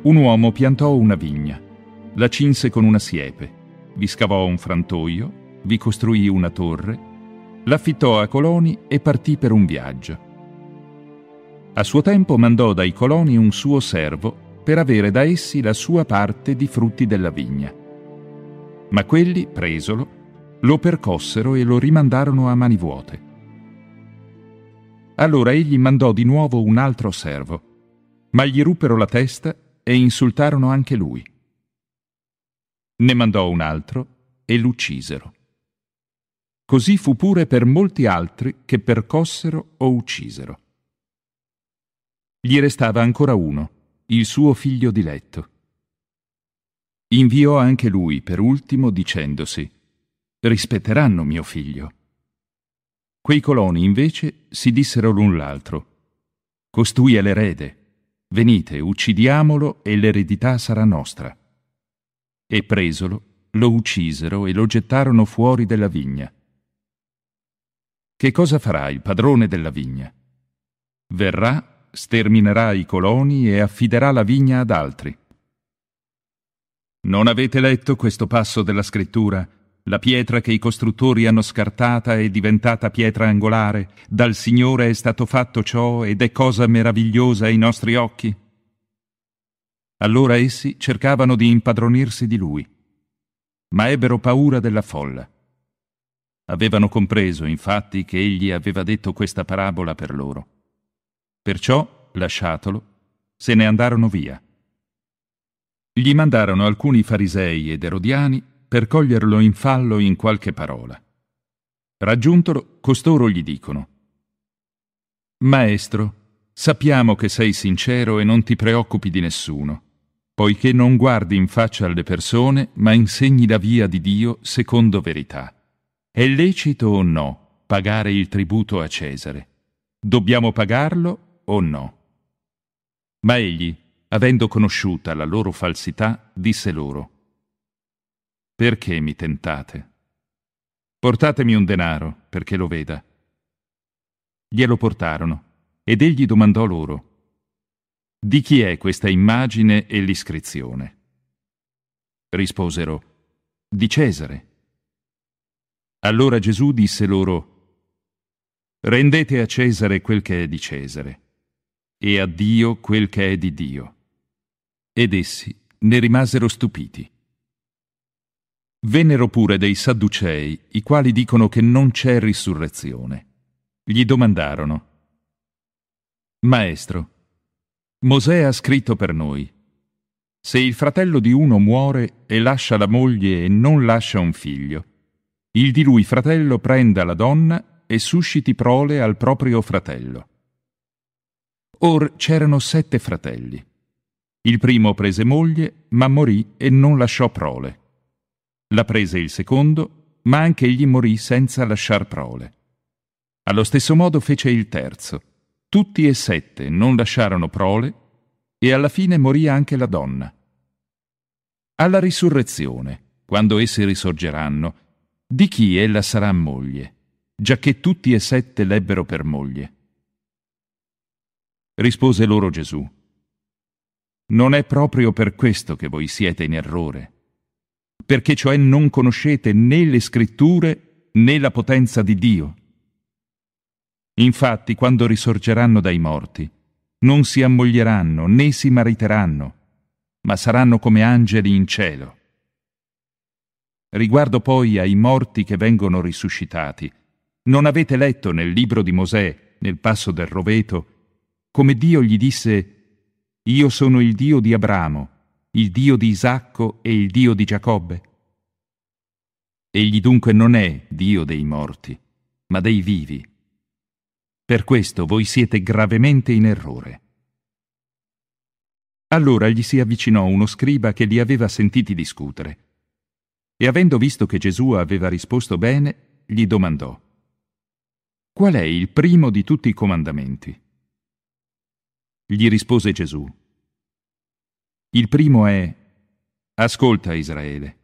Un uomo piantò una vigna, la cinse con una siepe, vi scavò un frantoio, vi costruì una torre, l'affittò a coloni e partì per un viaggio. A suo tempo mandò dai coloni un suo servo per avere da essi la sua parte di frutti della vigna. Ma quelli, presolo, lo percossero e lo rimandarono a mani vuote. Allora egli mandò di nuovo un altro servo, ma gli ruppero la testa e insultarono anche lui. Ne mandò un altro e l'uccisero. Così fu pure per molti altri che percossero o uccisero. Gli restava ancora uno, il suo figlio diletto. Inviò anche lui per ultimo dicendosi, rispetteranno mio figlio. Quei coloni invece si dissero l'un l'altro, costui è l'erede, venite, uccidiamolo e l'eredità sarà nostra. E presolo, lo uccisero e lo gettarono fuori della vigna. Che cosa farà il padrone della vigna? Verrà sterminerà i coloni e affiderà la vigna ad altri. Non avete letto questo passo della scrittura? La pietra che i costruttori hanno scartata è diventata pietra angolare, dal Signore è stato fatto ciò ed è cosa meravigliosa ai nostri occhi. Allora essi cercavano di impadronirsi di lui, ma ebbero paura della folla. Avevano compreso, infatti, che egli aveva detto questa parabola per loro. Perciò, lasciatolo, se ne andarono via. Gli mandarono alcuni farisei ed erodiani per coglierlo in fallo in qualche parola. Raggiuntolo, costoro gli dicono Maestro, sappiamo che sei sincero e non ti preoccupi di nessuno, poiché non guardi in faccia alle persone, ma insegni la via di Dio secondo verità. È lecito o no pagare il tributo a Cesare? Dobbiamo pagarlo o no. Ma egli, avendo conosciuta la loro falsità, disse loro, Perché mi tentate? Portatemi un denaro, perché lo veda. Glielo portarono, ed egli domandò loro, Di chi è questa immagine e l'iscrizione? Risposero, Di Cesare. Allora Gesù disse loro, Rendete a Cesare quel che è di Cesare e a Dio quel che è di Dio. Ed essi ne rimasero stupiti. Vennero pure dei Sadducei, i quali dicono che non c'è risurrezione. Gli domandarono, Maestro, Mosè ha scritto per noi, se il fratello di uno muore e lascia la moglie e non lascia un figlio, il di lui fratello prenda la donna e susciti prole al proprio fratello. Or c'erano sette fratelli. Il primo prese moglie, ma morì e non lasciò prole. La prese il secondo, ma anche egli morì senza lasciar prole. Allo stesso modo fece il terzo. Tutti e sette non lasciarono prole, e alla fine morì anche la donna. Alla risurrezione, quando essi risorgeranno, di chi ella sarà moglie, giacché tutti e sette l'ebbero per moglie. Rispose loro Gesù, Non è proprio per questo che voi siete in errore, perché cioè non conoscete né le scritture né la potenza di Dio. Infatti, quando risorgeranno dai morti, non si ammoglieranno né si mariteranno, ma saranno come angeli in cielo. Riguardo poi ai morti che vengono risuscitati, non avete letto nel libro di Mosè, nel passo del roveto, come Dio gli disse, Io sono il Dio di Abramo, il Dio di Isacco e il Dio di Giacobbe. Egli dunque non è Dio dei morti, ma dei vivi. Per questo voi siete gravemente in errore. Allora gli si avvicinò uno scriba che li aveva sentiti discutere. E avendo visto che Gesù aveva risposto bene, gli domandò, Qual è il primo di tutti i comandamenti? Gli rispose Gesù. Il primo è, Ascolta Israele,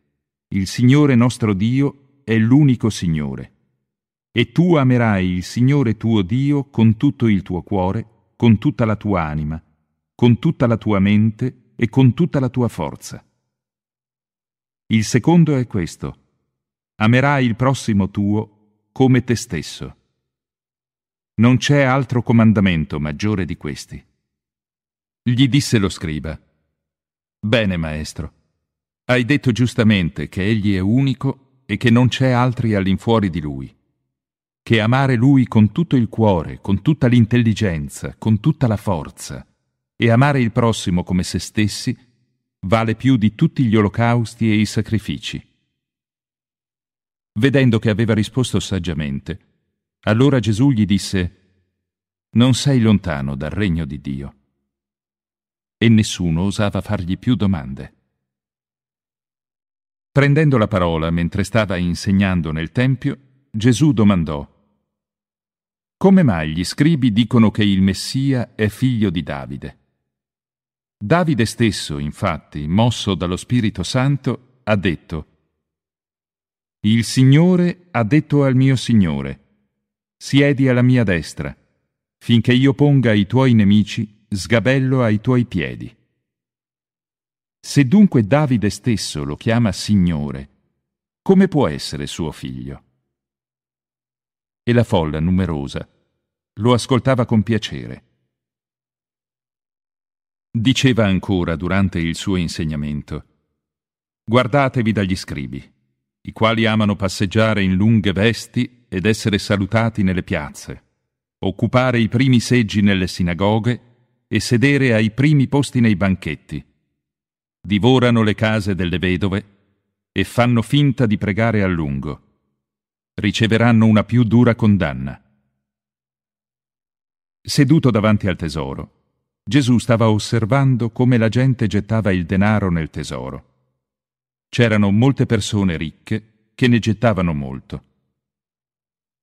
il Signore nostro Dio è l'unico Signore, e tu amerai il Signore tuo Dio con tutto il tuo cuore, con tutta la tua anima, con tutta la tua mente e con tutta la tua forza. Il secondo è questo. Amerai il prossimo tuo come te stesso. Non c'è altro comandamento maggiore di questi. Gli disse lo scriba. Bene, maestro. Hai detto giustamente che egli è unico e che non c'è altri all'infuori di lui che amare Lui con tutto il cuore, con tutta l'intelligenza, con tutta la forza, e amare il prossimo come se stessi, vale più di tutti gli olocausti e i sacrifici. Vedendo che aveva risposto saggiamente, allora Gesù gli disse, Non sei lontano dal regno di Dio. E nessuno osava fargli più domande. Prendendo la parola mentre stava insegnando nel Tempio, Gesù domandò, Come mai gli scribi dicono che il Messia è figlio di Davide? Davide stesso, infatti, mosso dallo Spirito Santo, ha detto, Il Signore ha detto al mio Signore, Siedi alla mia destra, finché io ponga i tuoi nemici sgabello ai tuoi piedi. Se dunque Davide stesso lo chiama Signore, come può essere suo figlio? e la folla numerosa lo ascoltava con piacere. Diceva ancora durante il suo insegnamento, Guardatevi dagli scribi, i quali amano passeggiare in lunghe vesti ed essere salutati nelle piazze, occupare i primi seggi nelle sinagoghe e sedere ai primi posti nei banchetti. Divorano le case delle vedove e fanno finta di pregare a lungo riceveranno una più dura condanna. Seduto davanti al tesoro, Gesù stava osservando come la gente gettava il denaro nel tesoro. C'erano molte persone ricche che ne gettavano molto.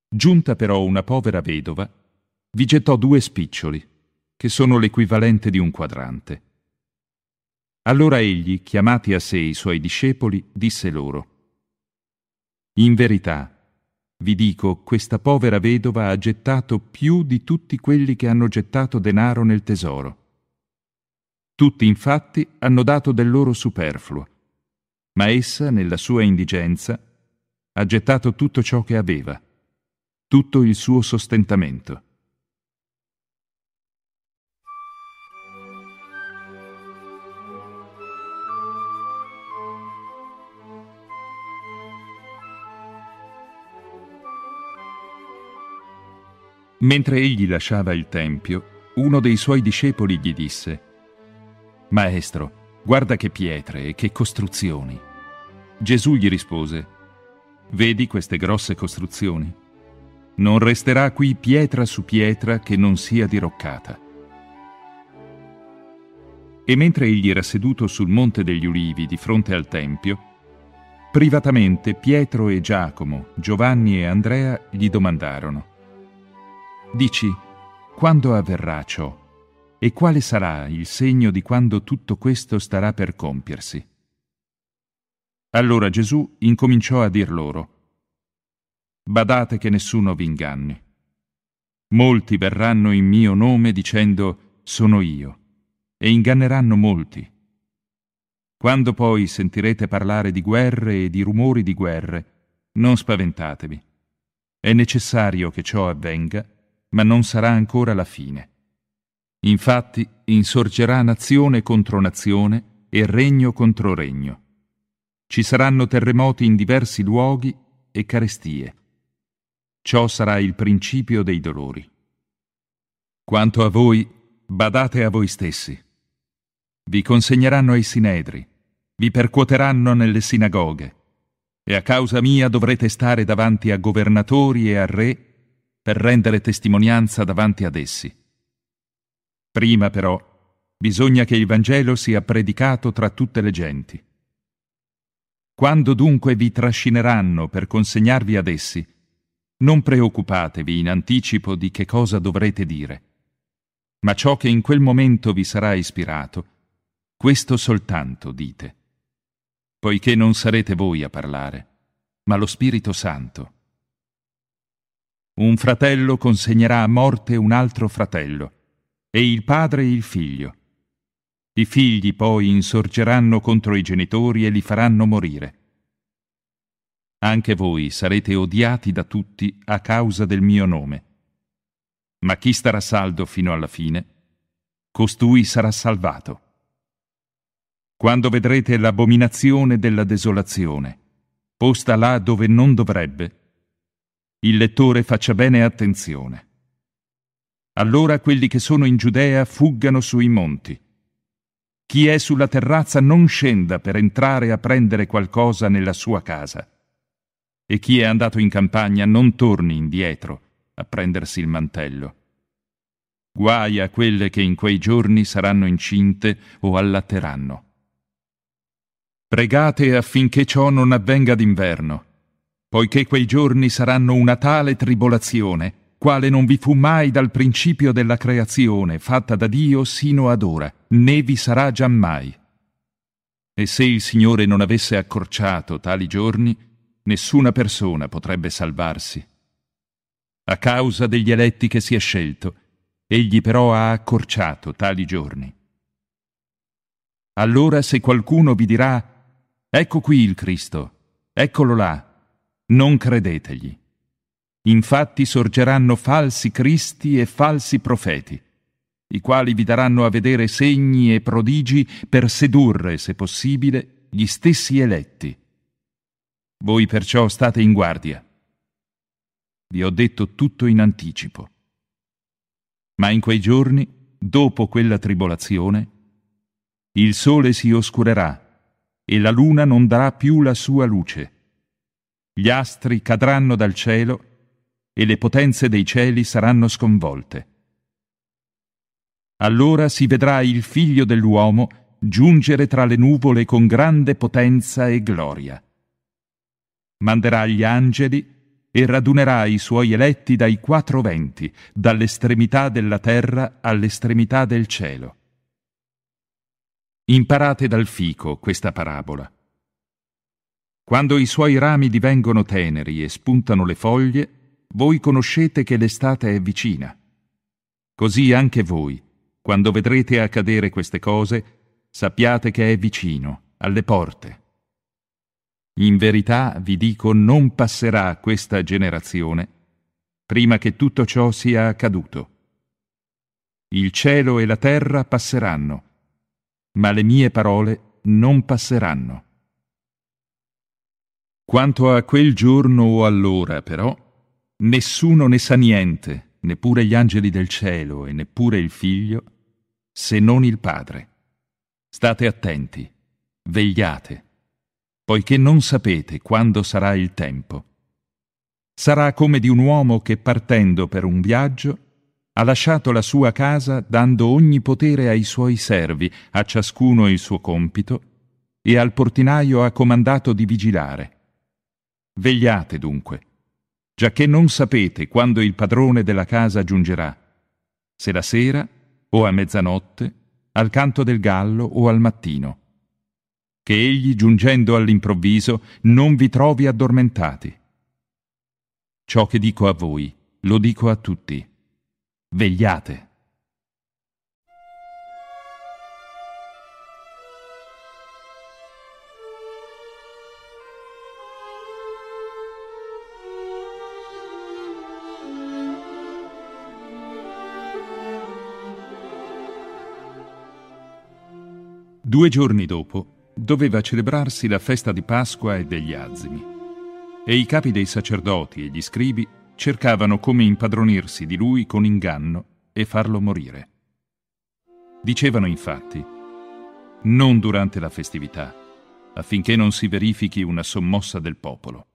Giunta però una povera vedova, vi gettò due spiccioli, che sono l'equivalente di un quadrante. Allora egli, chiamati a sé i suoi discepoli, disse loro, In verità, vi dico, questa povera vedova ha gettato più di tutti quelli che hanno gettato denaro nel tesoro. Tutti infatti hanno dato del loro superfluo, ma essa, nella sua indigenza, ha gettato tutto ciò che aveva, tutto il suo sostentamento. Mentre egli lasciava il tempio, uno dei suoi discepoli gli disse, Maestro, guarda che pietre e che costruzioni. Gesù gli rispose, Vedi queste grosse costruzioni? Non resterà qui pietra su pietra che non sia diroccata. E mentre egli era seduto sul monte degli ulivi di fronte al Tempio, privatamente Pietro e Giacomo, Giovanni e Andrea gli domandarono, Dici, quando avverrà ciò? E quale sarà il segno di quando tutto questo starà per compiersi? Allora Gesù incominciò a dir loro, Badate che nessuno vi inganni. Molti verranno in mio nome dicendo sono io, e inganneranno molti. Quando poi sentirete parlare di guerre e di rumori di guerre, non spaventatevi. È necessario che ciò avvenga, ma non sarà ancora la fine. Infatti insorgerà nazione contro nazione e regno contro regno. Ci saranno terremoti in diversi luoghi e carestie. Ciò sarà il principio dei dolori. Quanto a voi, badate a voi stessi. Vi consegneranno ai sinedri, vi percuoteranno nelle sinagoghe, e a causa mia dovrete stare davanti a governatori e a re per rendere testimonianza davanti ad essi. Prima però bisogna che il Vangelo sia predicato tra tutte le genti. Quando dunque vi trascineranno per consegnarvi ad essi, non preoccupatevi in anticipo di che cosa dovrete dire, ma ciò che in quel momento vi sarà ispirato, questo soltanto dite, poiché non sarete voi a parlare, ma lo Spirito Santo. Un fratello consegnerà a morte un altro fratello, e il padre il figlio. I figli poi insorgeranno contro i genitori e li faranno morire. Anche voi sarete odiati da tutti a causa del mio nome. Ma chi starà saldo fino alla fine, costui sarà salvato. Quando vedrete l'abominazione della desolazione, posta là dove non dovrebbe, il lettore faccia bene attenzione. Allora quelli che sono in Giudea fuggano sui monti. Chi è sulla terrazza non scenda per entrare a prendere qualcosa nella sua casa. E chi è andato in campagna non torni indietro a prendersi il mantello. Guai a quelle che in quei giorni saranno incinte o allatteranno. Pregate affinché ciò non avvenga d'inverno poiché quei giorni saranno una tale tribolazione, quale non vi fu mai dal principio della creazione fatta da Dio sino ad ora, né vi sarà giammai. E se il Signore non avesse accorciato tali giorni, nessuna persona potrebbe salvarsi. A causa degli eletti che si è scelto, egli però ha accorciato tali giorni. Allora se qualcuno vi dirà, ecco qui il Cristo, eccolo là, non credetegli. Infatti sorgeranno falsi cristi e falsi profeti, i quali vi daranno a vedere segni e prodigi per sedurre, se possibile, gli stessi eletti. Voi perciò state in guardia. Vi ho detto tutto in anticipo. Ma in quei giorni, dopo quella tribolazione, il sole si oscurerà e la luna non darà più la sua luce gli astri cadranno dal cielo e le potenze dei cieli saranno sconvolte. Allora si vedrà il figlio dell'uomo giungere tra le nuvole con grande potenza e gloria. Manderà gli angeli e radunerà i suoi eletti dai quattro venti, dall'estremità della terra all'estremità del cielo. Imparate dal fico questa parabola. Quando i suoi rami divengono teneri e spuntano le foglie, voi conoscete che l'estate è vicina. Così anche voi, quando vedrete accadere queste cose, sappiate che è vicino, alle porte. In verità vi dico non passerà questa generazione prima che tutto ciò sia accaduto. Il cielo e la terra passeranno, ma le mie parole non passeranno. Quanto a quel giorno o all'ora, però, nessuno ne sa niente, neppure gli angeli del cielo e neppure il figlio, se non il Padre. State attenti, vegliate, poiché non sapete quando sarà il tempo. Sarà come di un uomo che partendo per un viaggio ha lasciato la sua casa dando ogni potere ai suoi servi, a ciascuno il suo compito, e al portinaio ha comandato di vigilare. Vegliate dunque, giacché non sapete quando il padrone della casa giungerà, se la sera o a mezzanotte, al canto del gallo o al mattino, che egli giungendo all'improvviso non vi trovi addormentati. Ciò che dico a voi, lo dico a tutti. Vegliate. Due giorni dopo doveva celebrarsi la festa di Pasqua e degli azimi, e i capi dei sacerdoti e gli scribi cercavano come impadronirsi di lui con inganno e farlo morire. Dicevano infatti, non durante la festività, affinché non si verifichi una sommossa del popolo.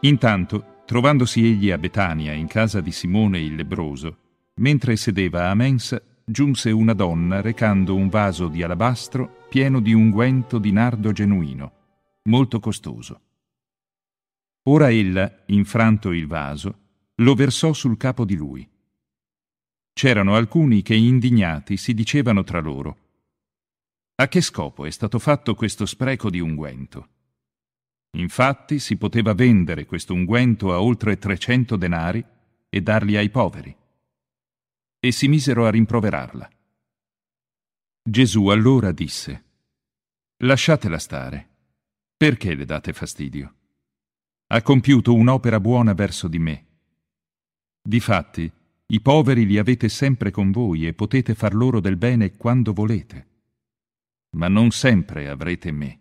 Intanto, trovandosi egli a Betania in casa di Simone il lebroso, mentre sedeva a mensa, giunse una donna recando un vaso di alabastro pieno di unguento di nardo genuino, molto costoso. Ora ella, infranto il vaso, lo versò sul capo di lui. C'erano alcuni che indignati si dicevano tra loro A che scopo è stato fatto questo spreco di unguento? Infatti si poteva vendere questo unguento a oltre trecento denari e darli ai poveri. E si misero a rimproverarla. Gesù allora disse, Lasciatela stare, perché le date fastidio? Ha compiuto un'opera buona verso di me. Difatti, i poveri li avete sempre con voi e potete far loro del bene quando volete, ma non sempre avrete me.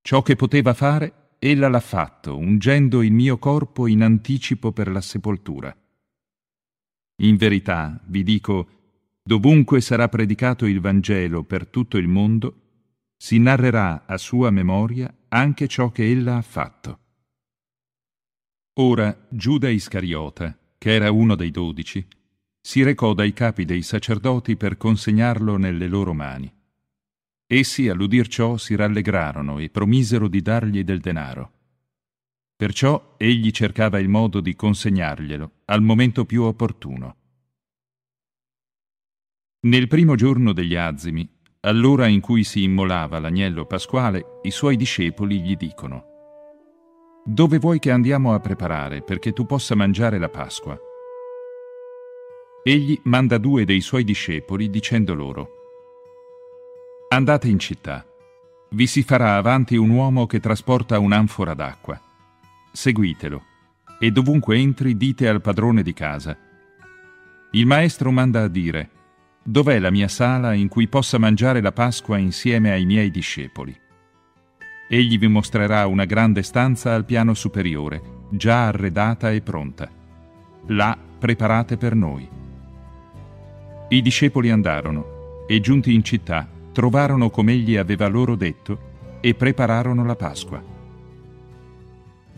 Ciò che poteva fare, ella l'ha fatto, ungendo il mio corpo in anticipo per la sepoltura. In verità, vi dico, dovunque sarà predicato il Vangelo per tutto il mondo, si narrerà a sua memoria anche ciò che ella ha fatto. Ora Giuda Iscariota, che era uno dei dodici, si recò dai capi dei sacerdoti per consegnarlo nelle loro mani. Essi, all'udir ciò, si rallegrarono e promisero di dargli del denaro. Perciò egli cercava il modo di consegnarglielo al momento più opportuno. Nel primo giorno degli azimi, all'ora in cui si immolava l'agnello pasquale, i suoi discepoli gli dicono Dove vuoi che andiamo a preparare perché tu possa mangiare la Pasqua? Egli manda due dei suoi discepoli dicendo loro Andate in città. Vi si farà avanti un uomo che trasporta un'anfora d'acqua. Seguitelo e dovunque entri dite al padrone di casa. Il maestro manda a dire, dov'è la mia sala in cui possa mangiare la Pasqua insieme ai miei discepoli? Egli vi mostrerà una grande stanza al piano superiore, già arredata e pronta. Là preparate per noi. I discepoli andarono e giunti in città trovarono come egli aveva loro detto e prepararono la Pasqua.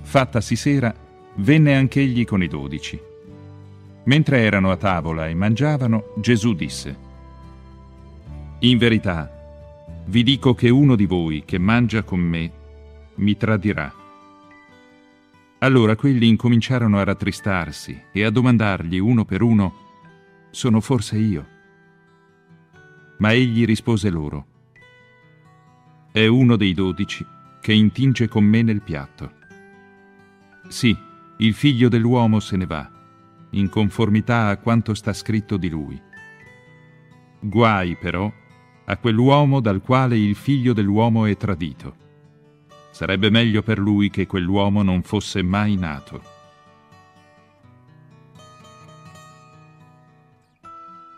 Fattasi sera, venne anch'egli con i dodici. Mentre erano a tavola e mangiavano, Gesù disse, In verità, vi dico che uno di voi che mangia con me mi tradirà. Allora quelli incominciarono a rattristarsi e a domandargli uno per uno, sono forse io? Ma egli rispose loro, È uno dei dodici che intinge con me nel piatto. Sì, il figlio dell'uomo se ne va, in conformità a quanto sta scritto di lui. Guai però a quell'uomo dal quale il figlio dell'uomo è tradito. Sarebbe meglio per lui che quell'uomo non fosse mai nato.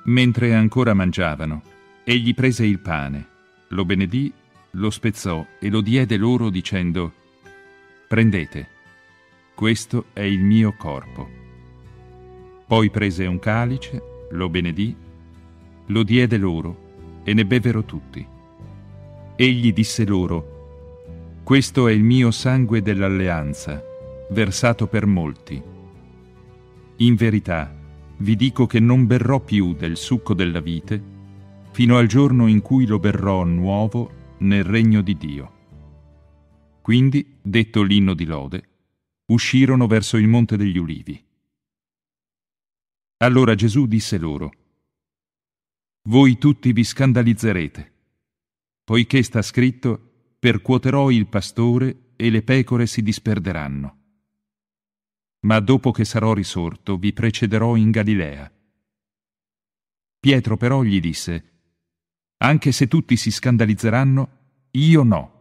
Mentre ancora mangiavano, Egli prese il pane, lo benedì, lo spezzò e lo diede loro dicendo, Prendete, questo è il mio corpo. Poi prese un calice, lo benedì, lo diede loro e ne bevero tutti. Egli disse loro, Questo è il mio sangue dell'alleanza, versato per molti. In verità, vi dico che non berrò più del succo della vite, fino al giorno in cui lo berrò nuovo nel regno di Dio. Quindi, detto l'inno di lode, uscirono verso il monte degli ulivi. Allora Gesù disse loro, Voi tutti vi scandalizzerete, poiché sta scritto, percuoterò il pastore e le pecore si disperderanno. Ma dopo che sarò risorto vi precederò in Galilea. Pietro però gli disse, anche se tutti si scandalizzeranno, io no.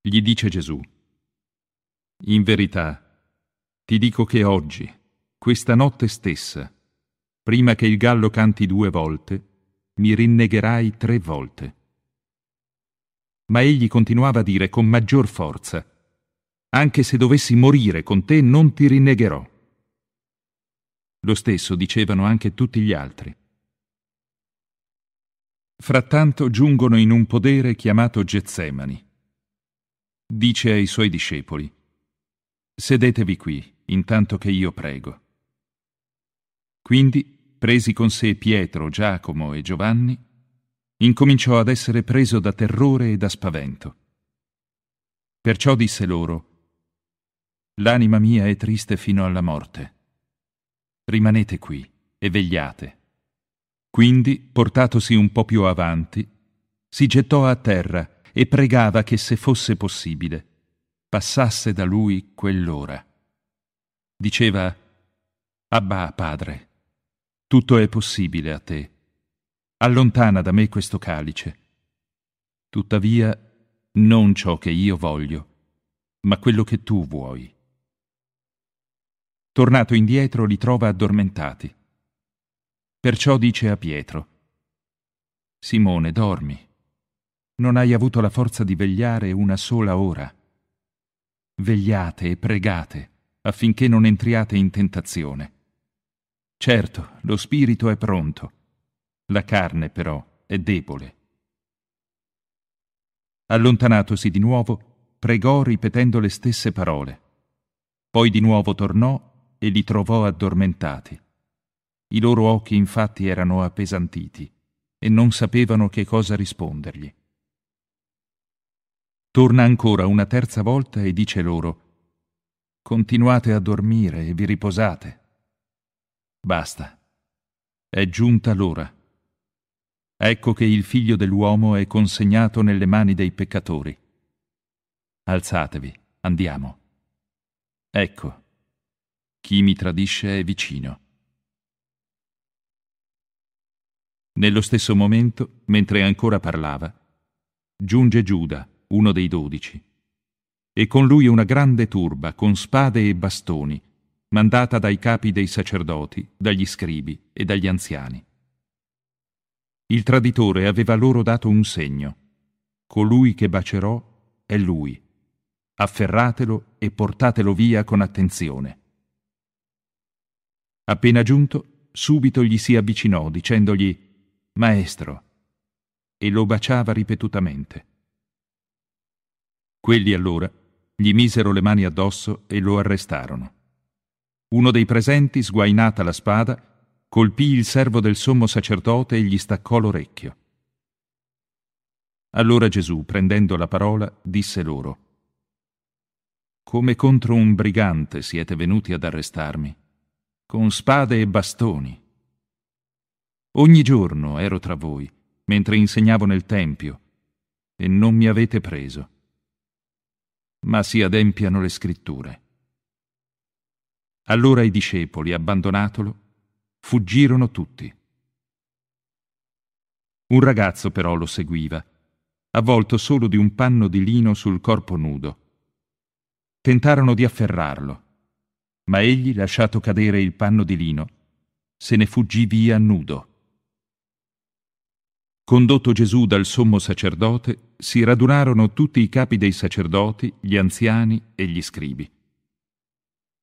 Gli dice Gesù, in verità, ti dico che oggi, questa notte stessa, prima che il gallo canti due volte, mi rinnegherai tre volte. Ma egli continuava a dire con maggior forza, anche se dovessi morire con te non ti rinnegherò. Lo stesso dicevano anche tutti gli altri. Frattanto giungono in un podere chiamato Getsemani. Dice ai suoi discepoli, Sedetevi qui, intanto che io prego. Quindi, presi con sé Pietro, Giacomo e Giovanni, incominciò ad essere preso da terrore e da spavento. Perciò disse loro, L'anima mia è triste fino alla morte. Rimanete qui e vegliate. Quindi, portatosi un po più avanti, si gettò a terra e pregava che se fosse possibile passasse da lui quell'ora. Diceva, Abba, padre, Tutto è possibile a te. Allontana da me questo calice. Tuttavia, non ciò che io voglio, ma quello che tu vuoi. Tornato indietro li trova addormentati. Perciò dice a Pietro, Simone, dormi. Non hai avuto la forza di vegliare una sola ora. Vegliate e pregate affinché non entriate in tentazione. Certo, lo spirito è pronto, la carne però è debole. Allontanatosi di nuovo, pregò ripetendo le stesse parole. Poi di nuovo tornò e li trovò addormentati. I loro occhi infatti erano appesantiti e non sapevano che cosa rispondergli. Torna ancora una terza volta e dice loro, Continuate a dormire e vi riposate. Basta. È giunta l'ora. Ecco che il figlio dell'uomo è consegnato nelle mani dei peccatori. Alzatevi, andiamo. Ecco, chi mi tradisce è vicino. Nello stesso momento, mentre ancora parlava, giunge Giuda, uno dei dodici, e con lui una grande turba con spade e bastoni, mandata dai capi dei sacerdoti, dagli scribi e dagli anziani. Il traditore aveva loro dato un segno. Colui che bacerò è lui. Afferratelo e portatelo via con attenzione. Appena giunto, subito gli si avvicinò, dicendogli Maestro, e lo baciava ripetutamente. Quelli allora gli misero le mani addosso e lo arrestarono. Uno dei presenti, sguainata la spada, colpì il servo del sommo sacerdote e gli staccò l'orecchio. Allora Gesù, prendendo la parola, disse loro, Come contro un brigante siete venuti ad arrestarmi con spade e bastoni. Ogni giorno ero tra voi, mentre insegnavo nel Tempio, e non mi avete preso. Ma si adempiano le scritture. Allora i discepoli, abbandonatolo, fuggirono tutti. Un ragazzo però lo seguiva, avvolto solo di un panno di lino sul corpo nudo. Tentarono di afferrarlo, ma egli, lasciato cadere il panno di lino, se ne fuggì via nudo. Condotto Gesù dal sommo sacerdote, si radunarono tutti i capi dei sacerdoti, gli anziani e gli scribi.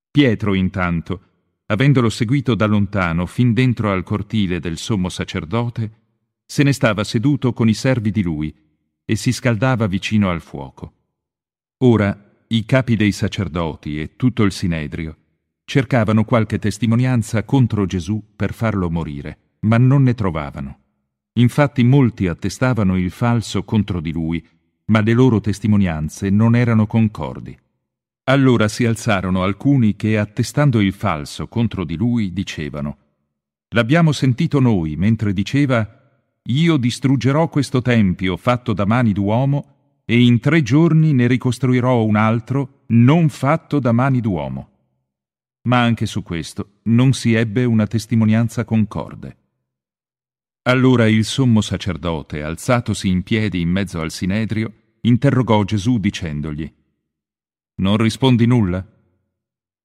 Pietro, intanto, avendolo seguito da lontano fin dentro al cortile del sommo sacerdote, se ne stava seduto con i servi di lui e si scaldava vicino al fuoco. Ora i capi dei sacerdoti e tutto il sinedrio cercavano qualche testimonianza contro Gesù per farlo morire, ma non ne trovavano. Infatti molti attestavano il falso contro di lui, ma le loro testimonianze non erano concordi. Allora si alzarono alcuni che, attestando il falso contro di lui, dicevano L'abbiamo sentito noi mentre diceva Io distruggerò questo tempio fatto da mani d'uomo e in tre giorni ne ricostruirò un altro non fatto da mani d'uomo ma anche su questo non si ebbe una testimonianza concorde. Allora il sommo sacerdote, alzatosi in piedi in mezzo al sinedrio, interrogò Gesù dicendogli, Non rispondi nulla?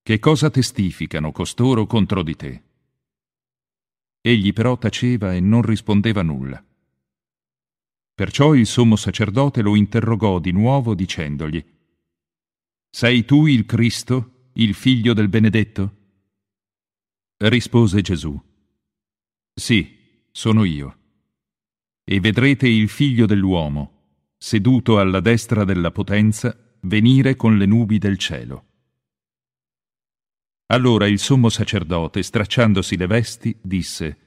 Che cosa testificano costoro contro di te? Egli però taceva e non rispondeva nulla. Perciò il sommo sacerdote lo interrogò di nuovo dicendogli, Sei tu il Cristo? il figlio del benedetto? Rispose Gesù, Sì, sono io. E vedrete il figlio dell'uomo, seduto alla destra della potenza, venire con le nubi del cielo. Allora il sommo sacerdote, stracciandosi le vesti, disse,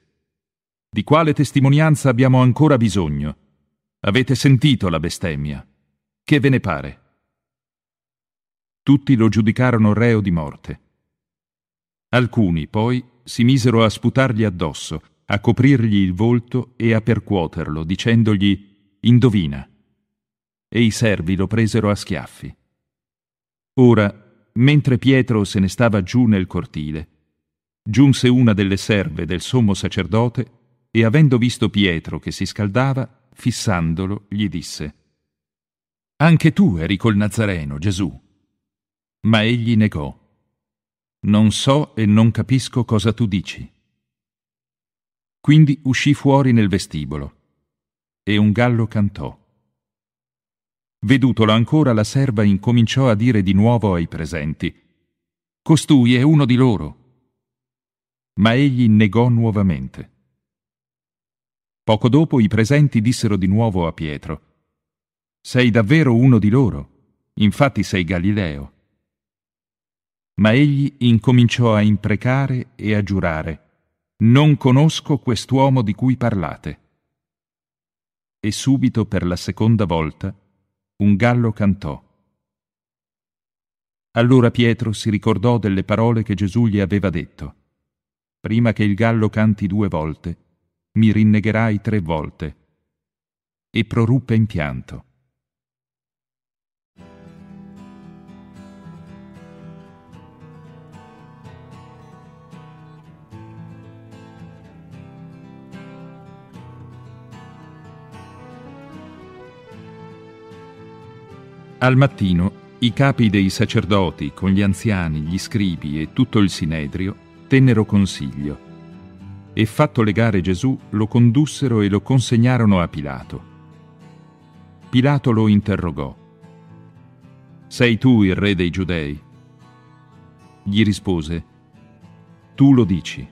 Di quale testimonianza abbiamo ancora bisogno? Avete sentito la bestemmia. Che ve ne pare? Tutti lo giudicarono reo di morte. Alcuni, poi, si misero a sputargli addosso, a coprirgli il volto e a percuoterlo, dicendogli Indovina. E i servi lo presero a schiaffi. Ora, mentre Pietro se ne stava giù nel cortile, giunse una delle serve del sommo sacerdote e avendo visto Pietro che si scaldava, fissandolo, gli disse Anche tu eri col Nazareno, Gesù. Ma egli negò Non so e non capisco cosa tu dici. Quindi uscì fuori nel vestibolo e un gallo cantò. Vedutolo ancora la serva incominciò a dire di nuovo ai presenti Costui è uno di loro. Ma egli negò nuovamente. Poco dopo i presenti dissero di nuovo a Pietro Sei davvero uno di loro, infatti sei Galileo. Ma egli incominciò a imprecare e a giurare Non conosco quest'uomo di cui parlate. E subito per la seconda volta un gallo cantò. Allora Pietro si ricordò delle parole che Gesù gli aveva detto. Prima che il gallo canti due volte, mi rinnegherai tre volte. E proruppe in pianto. Al mattino i capi dei sacerdoti, con gli anziani, gli scribi e tutto il sinedrio, tennero consiglio e fatto legare Gesù lo condussero e lo consegnarono a Pilato. Pilato lo interrogò. Sei tu il re dei giudei? Gli rispose, Tu lo dici.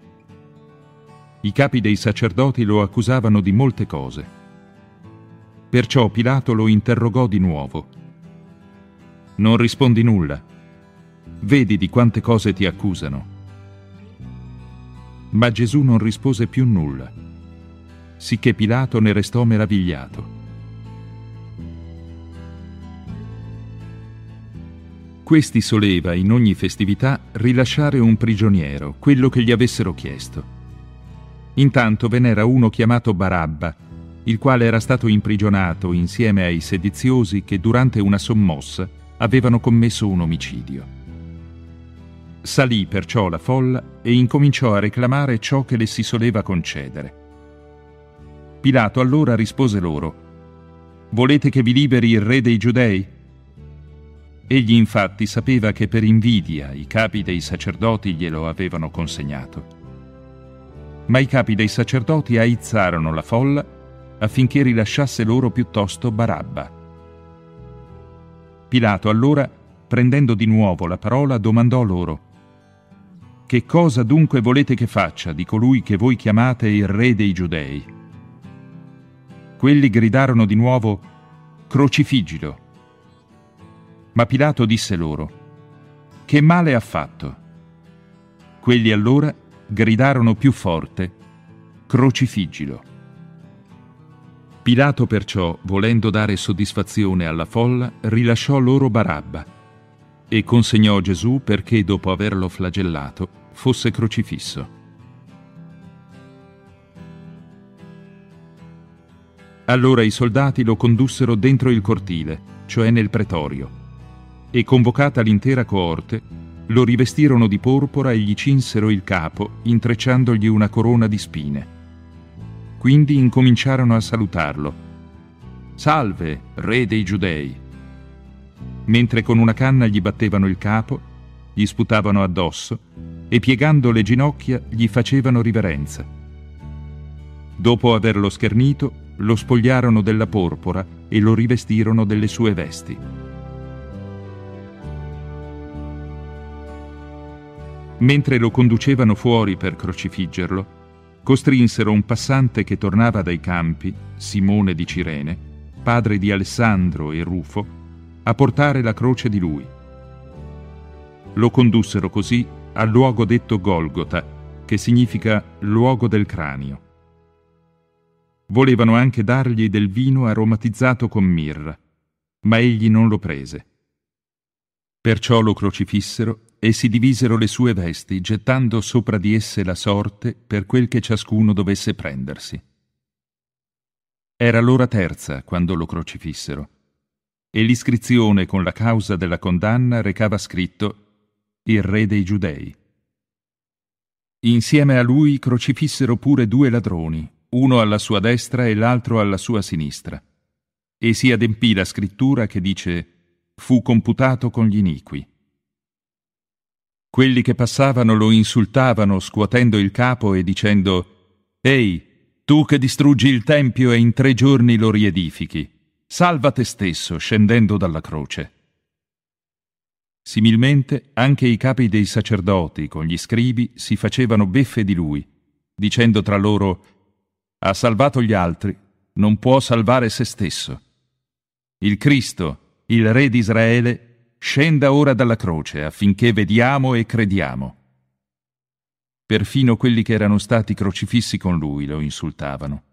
I capi dei sacerdoti lo accusavano di molte cose. Perciò Pilato lo interrogò di nuovo non rispondi nulla. Vedi di quante cose ti accusano. Ma Gesù non rispose più nulla, sicché Pilato ne restò meravigliato. Questi soleva in ogni festività rilasciare un prigioniero, quello che gli avessero chiesto. Intanto ve n'era uno chiamato Barabba, il quale era stato imprigionato insieme ai sediziosi che durante una sommossa avevano commesso un omicidio. Salì perciò la folla e incominciò a reclamare ciò che le si soleva concedere. Pilato allora rispose loro, Volete che vi liberi il re dei giudei? Egli infatti sapeva che per invidia i capi dei sacerdoti glielo avevano consegnato. Ma i capi dei sacerdoti aizzarono la folla affinché rilasciasse loro piuttosto Barabba. Pilato allora, prendendo di nuovo la parola, domandò loro, Che cosa dunque volete che faccia di colui che voi chiamate il re dei giudei? Quelli gridarono di nuovo, Crocifiggilo. Ma Pilato disse loro, Che male ha fatto? Quelli allora gridarono più forte, Crocifiggilo. Pilato perciò, volendo dare soddisfazione alla folla, rilasciò loro Barabba e consegnò Gesù perché, dopo averlo flagellato, fosse crocifisso. Allora i soldati lo condussero dentro il cortile, cioè nel pretorio, e convocata l'intera coorte, lo rivestirono di porpora e gli cinsero il capo, intrecciandogli una corona di spine. Quindi incominciarono a salutarlo. Salve, re dei giudei! Mentre con una canna gli battevano il capo, gli sputavano addosso e piegando le ginocchia gli facevano riverenza. Dopo averlo schernito, lo spogliarono della porpora e lo rivestirono delle sue vesti. Mentre lo conducevano fuori per crocifiggerlo, costrinsero un passante che tornava dai campi, Simone di Cirene, padre di Alessandro e Rufo, a portare la croce di lui. Lo condussero così al luogo detto Golgota, che significa luogo del cranio. Volevano anche dargli del vino aromatizzato con mirra, ma egli non lo prese. Perciò lo crocifissero e si divisero le sue vesti, gettando sopra di esse la sorte per quel che ciascuno dovesse prendersi. Era l'ora terza quando lo crocifissero, e l'iscrizione con la causa della condanna recava scritto Il re dei giudei. Insieme a lui crocifissero pure due ladroni, uno alla sua destra e l'altro alla sua sinistra. E si adempì la scrittura che dice fu computato con gli iniqui. Quelli che passavano lo insultavano scuotendo il capo e dicendo Ehi, tu che distruggi il Tempio e in tre giorni lo riedifichi, salva te stesso scendendo dalla croce. Similmente anche i capi dei sacerdoti con gli scribi si facevano beffe di lui, dicendo tra loro Ha salvato gli altri, non può salvare se stesso. Il Cristo, il Re di Israele, scenda ora dalla croce affinché vediamo e crediamo. Perfino quelli che erano stati crocifissi con lui lo insultavano.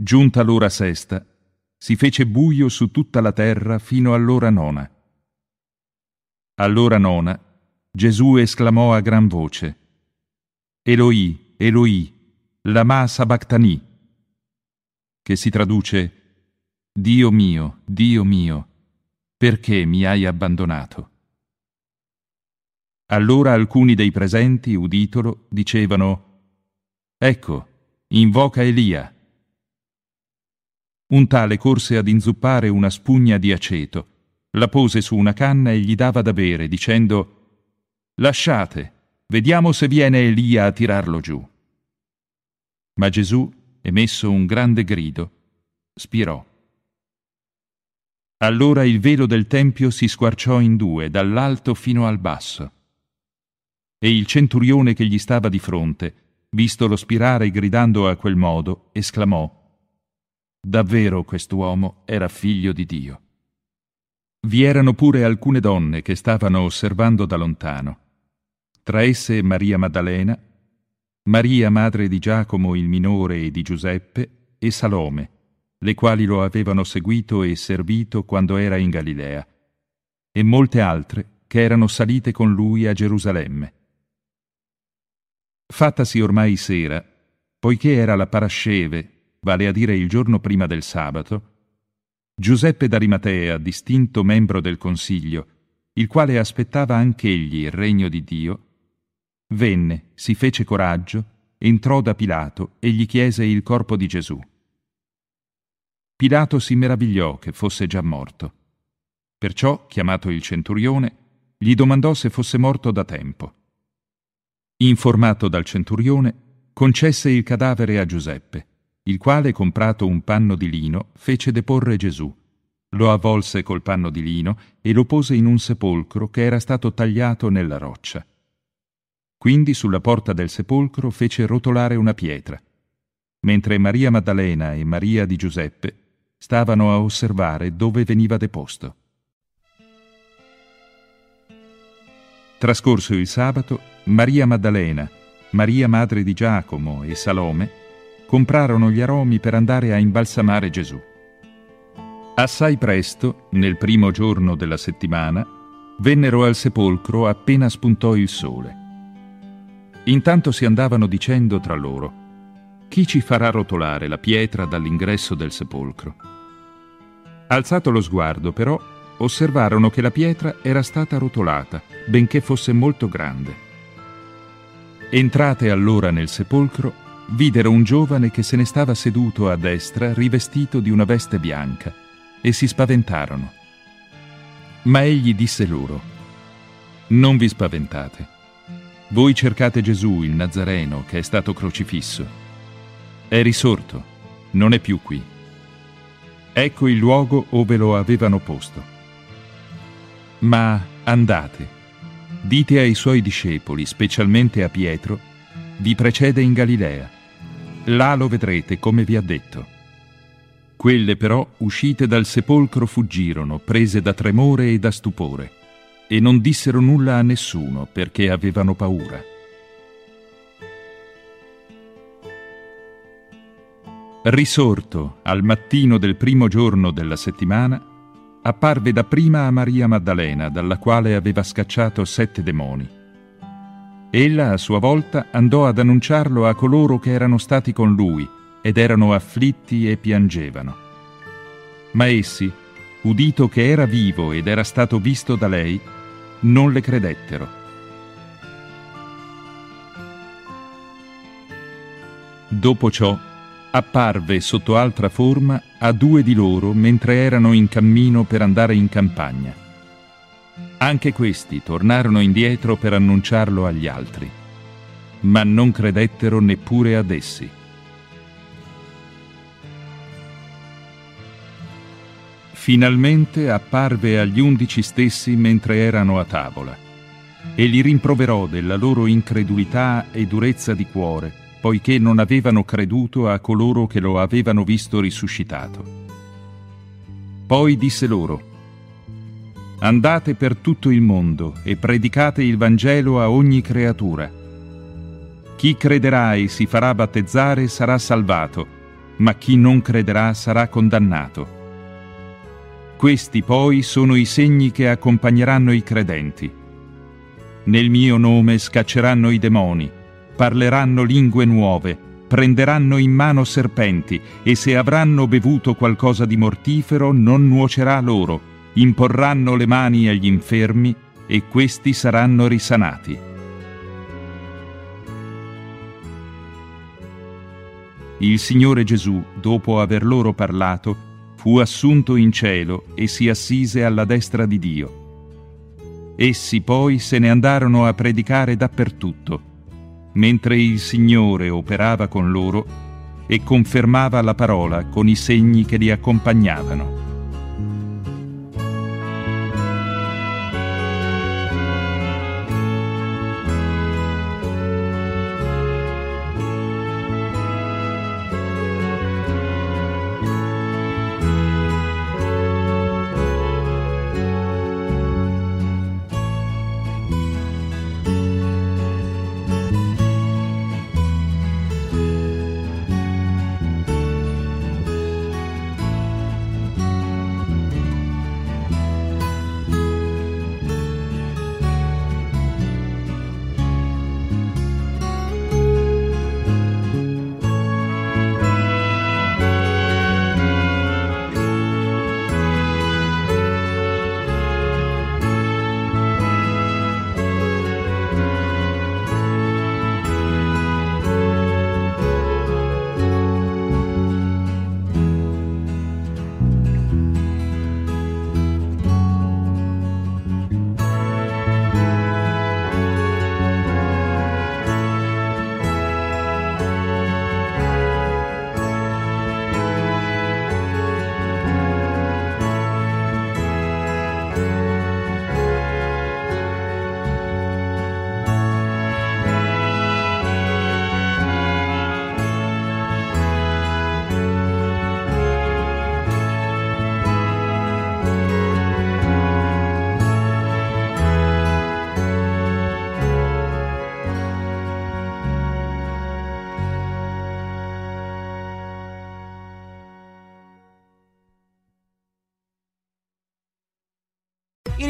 Giunta l'ora sesta, si fece buio su tutta la terra fino all'ora nona. All'ora nona, Gesù esclamò a gran voce, Eloi, Eloi, lama sabachthani, che si traduce, Dio mio, Dio mio, perché mi hai abbandonato? Allora alcuni dei presenti, uditolo, dicevano, Ecco, invoca Elia. Un tale corse ad inzuppare una spugna di aceto, la pose su una canna e gli dava da bere, dicendo, Lasciate, vediamo se viene Elia a tirarlo giù. Ma Gesù, emesso un grande grido, spirò. Allora il velo del Tempio si squarciò in due, dall'alto fino al basso e il centurione che gli stava di fronte, vistolo spirare gridando a quel modo, esclamò Davvero quest'uomo era figlio di Dio. Vi erano pure alcune donne che stavano osservando da lontano, tra esse Maria Maddalena, Maria madre di Giacomo il minore e di Giuseppe, e Salome, le quali lo avevano seguito e servito quando era in Galilea, e molte altre che erano salite con lui a Gerusalemme. Fattasi ormai sera, poiché era la parasceve, vale a dire il giorno prima del sabato, Giuseppe d'Arimatea, distinto membro del Consiglio, il quale aspettava anch'egli il regno di Dio, venne, si fece coraggio, entrò da Pilato e gli chiese il corpo di Gesù. Pilato si meravigliò che fosse già morto. Perciò, chiamato il centurione, gli domandò se fosse morto da tempo. Informato dal centurione, concesse il cadavere a Giuseppe, il quale, comprato un panno di lino, fece deporre Gesù. Lo avvolse col panno di lino e lo pose in un sepolcro che era stato tagliato nella roccia. Quindi sulla porta del sepolcro fece rotolare una pietra, mentre Maria Maddalena e Maria di Giuseppe stavano a osservare dove veniva deposto. Trascorso il sabato, Maria Maddalena, Maria madre di Giacomo e Salome comprarono gli aromi per andare a imbalsamare Gesù. Assai presto, nel primo giorno della settimana, vennero al sepolcro appena spuntò il sole. Intanto si andavano dicendo tra loro, chi ci farà rotolare la pietra dall'ingresso del sepolcro? Alzato lo sguardo, però, osservarono che la pietra era stata rotolata, benché fosse molto grande. Entrate allora nel sepolcro, videro un giovane che se ne stava seduto a destra rivestito di una veste bianca, e si spaventarono. Ma egli disse loro, Non vi spaventate. Voi cercate Gesù, il Nazareno, che è stato crocifisso. È risorto, non è più qui. Ecco il luogo ove lo avevano posto. Ma andate, dite ai suoi discepoli, specialmente a Pietro, vi precede in Galilea. Là lo vedrete come vi ha detto. Quelle però, uscite dal sepolcro, fuggirono, prese da tremore e da stupore, e non dissero nulla a nessuno perché avevano paura. risorto al mattino del primo giorno della settimana, apparve dapprima a Maria Maddalena, dalla quale aveva scacciato sette demoni. Ella, a sua volta, andò ad annunciarlo a coloro che erano stati con lui ed erano afflitti e piangevano. Ma essi, udito che era vivo ed era stato visto da lei, non le credettero. Dopo ciò apparve sotto altra forma a due di loro mentre erano in cammino per andare in campagna. Anche questi tornarono indietro per annunciarlo agli altri, ma non credettero neppure ad essi. Finalmente apparve agli undici stessi mentre erano a tavola e li rimproverò della loro incredulità e durezza di cuore, poiché non avevano creduto a coloro che lo avevano visto risuscitato. Poi disse loro, Andate per tutto il mondo e predicate il Vangelo a ogni creatura. Chi crederà e si farà battezzare sarà salvato, ma chi non crederà sarà condannato. Questi poi sono i segni che accompagneranno i credenti. Nel mio nome scacceranno i demoni, parleranno lingue nuove, prenderanno in mano serpenti e se avranno bevuto qualcosa di mortifero non nuocerà loro, imporranno le mani agli infermi e questi saranno risanati. Il Signore Gesù, dopo aver loro parlato, fu assunto in cielo e si assise alla destra di Dio. Essi poi se ne andarono a predicare dappertutto, mentre il Signore operava con loro e confermava la parola con i segni che li accompagnavano.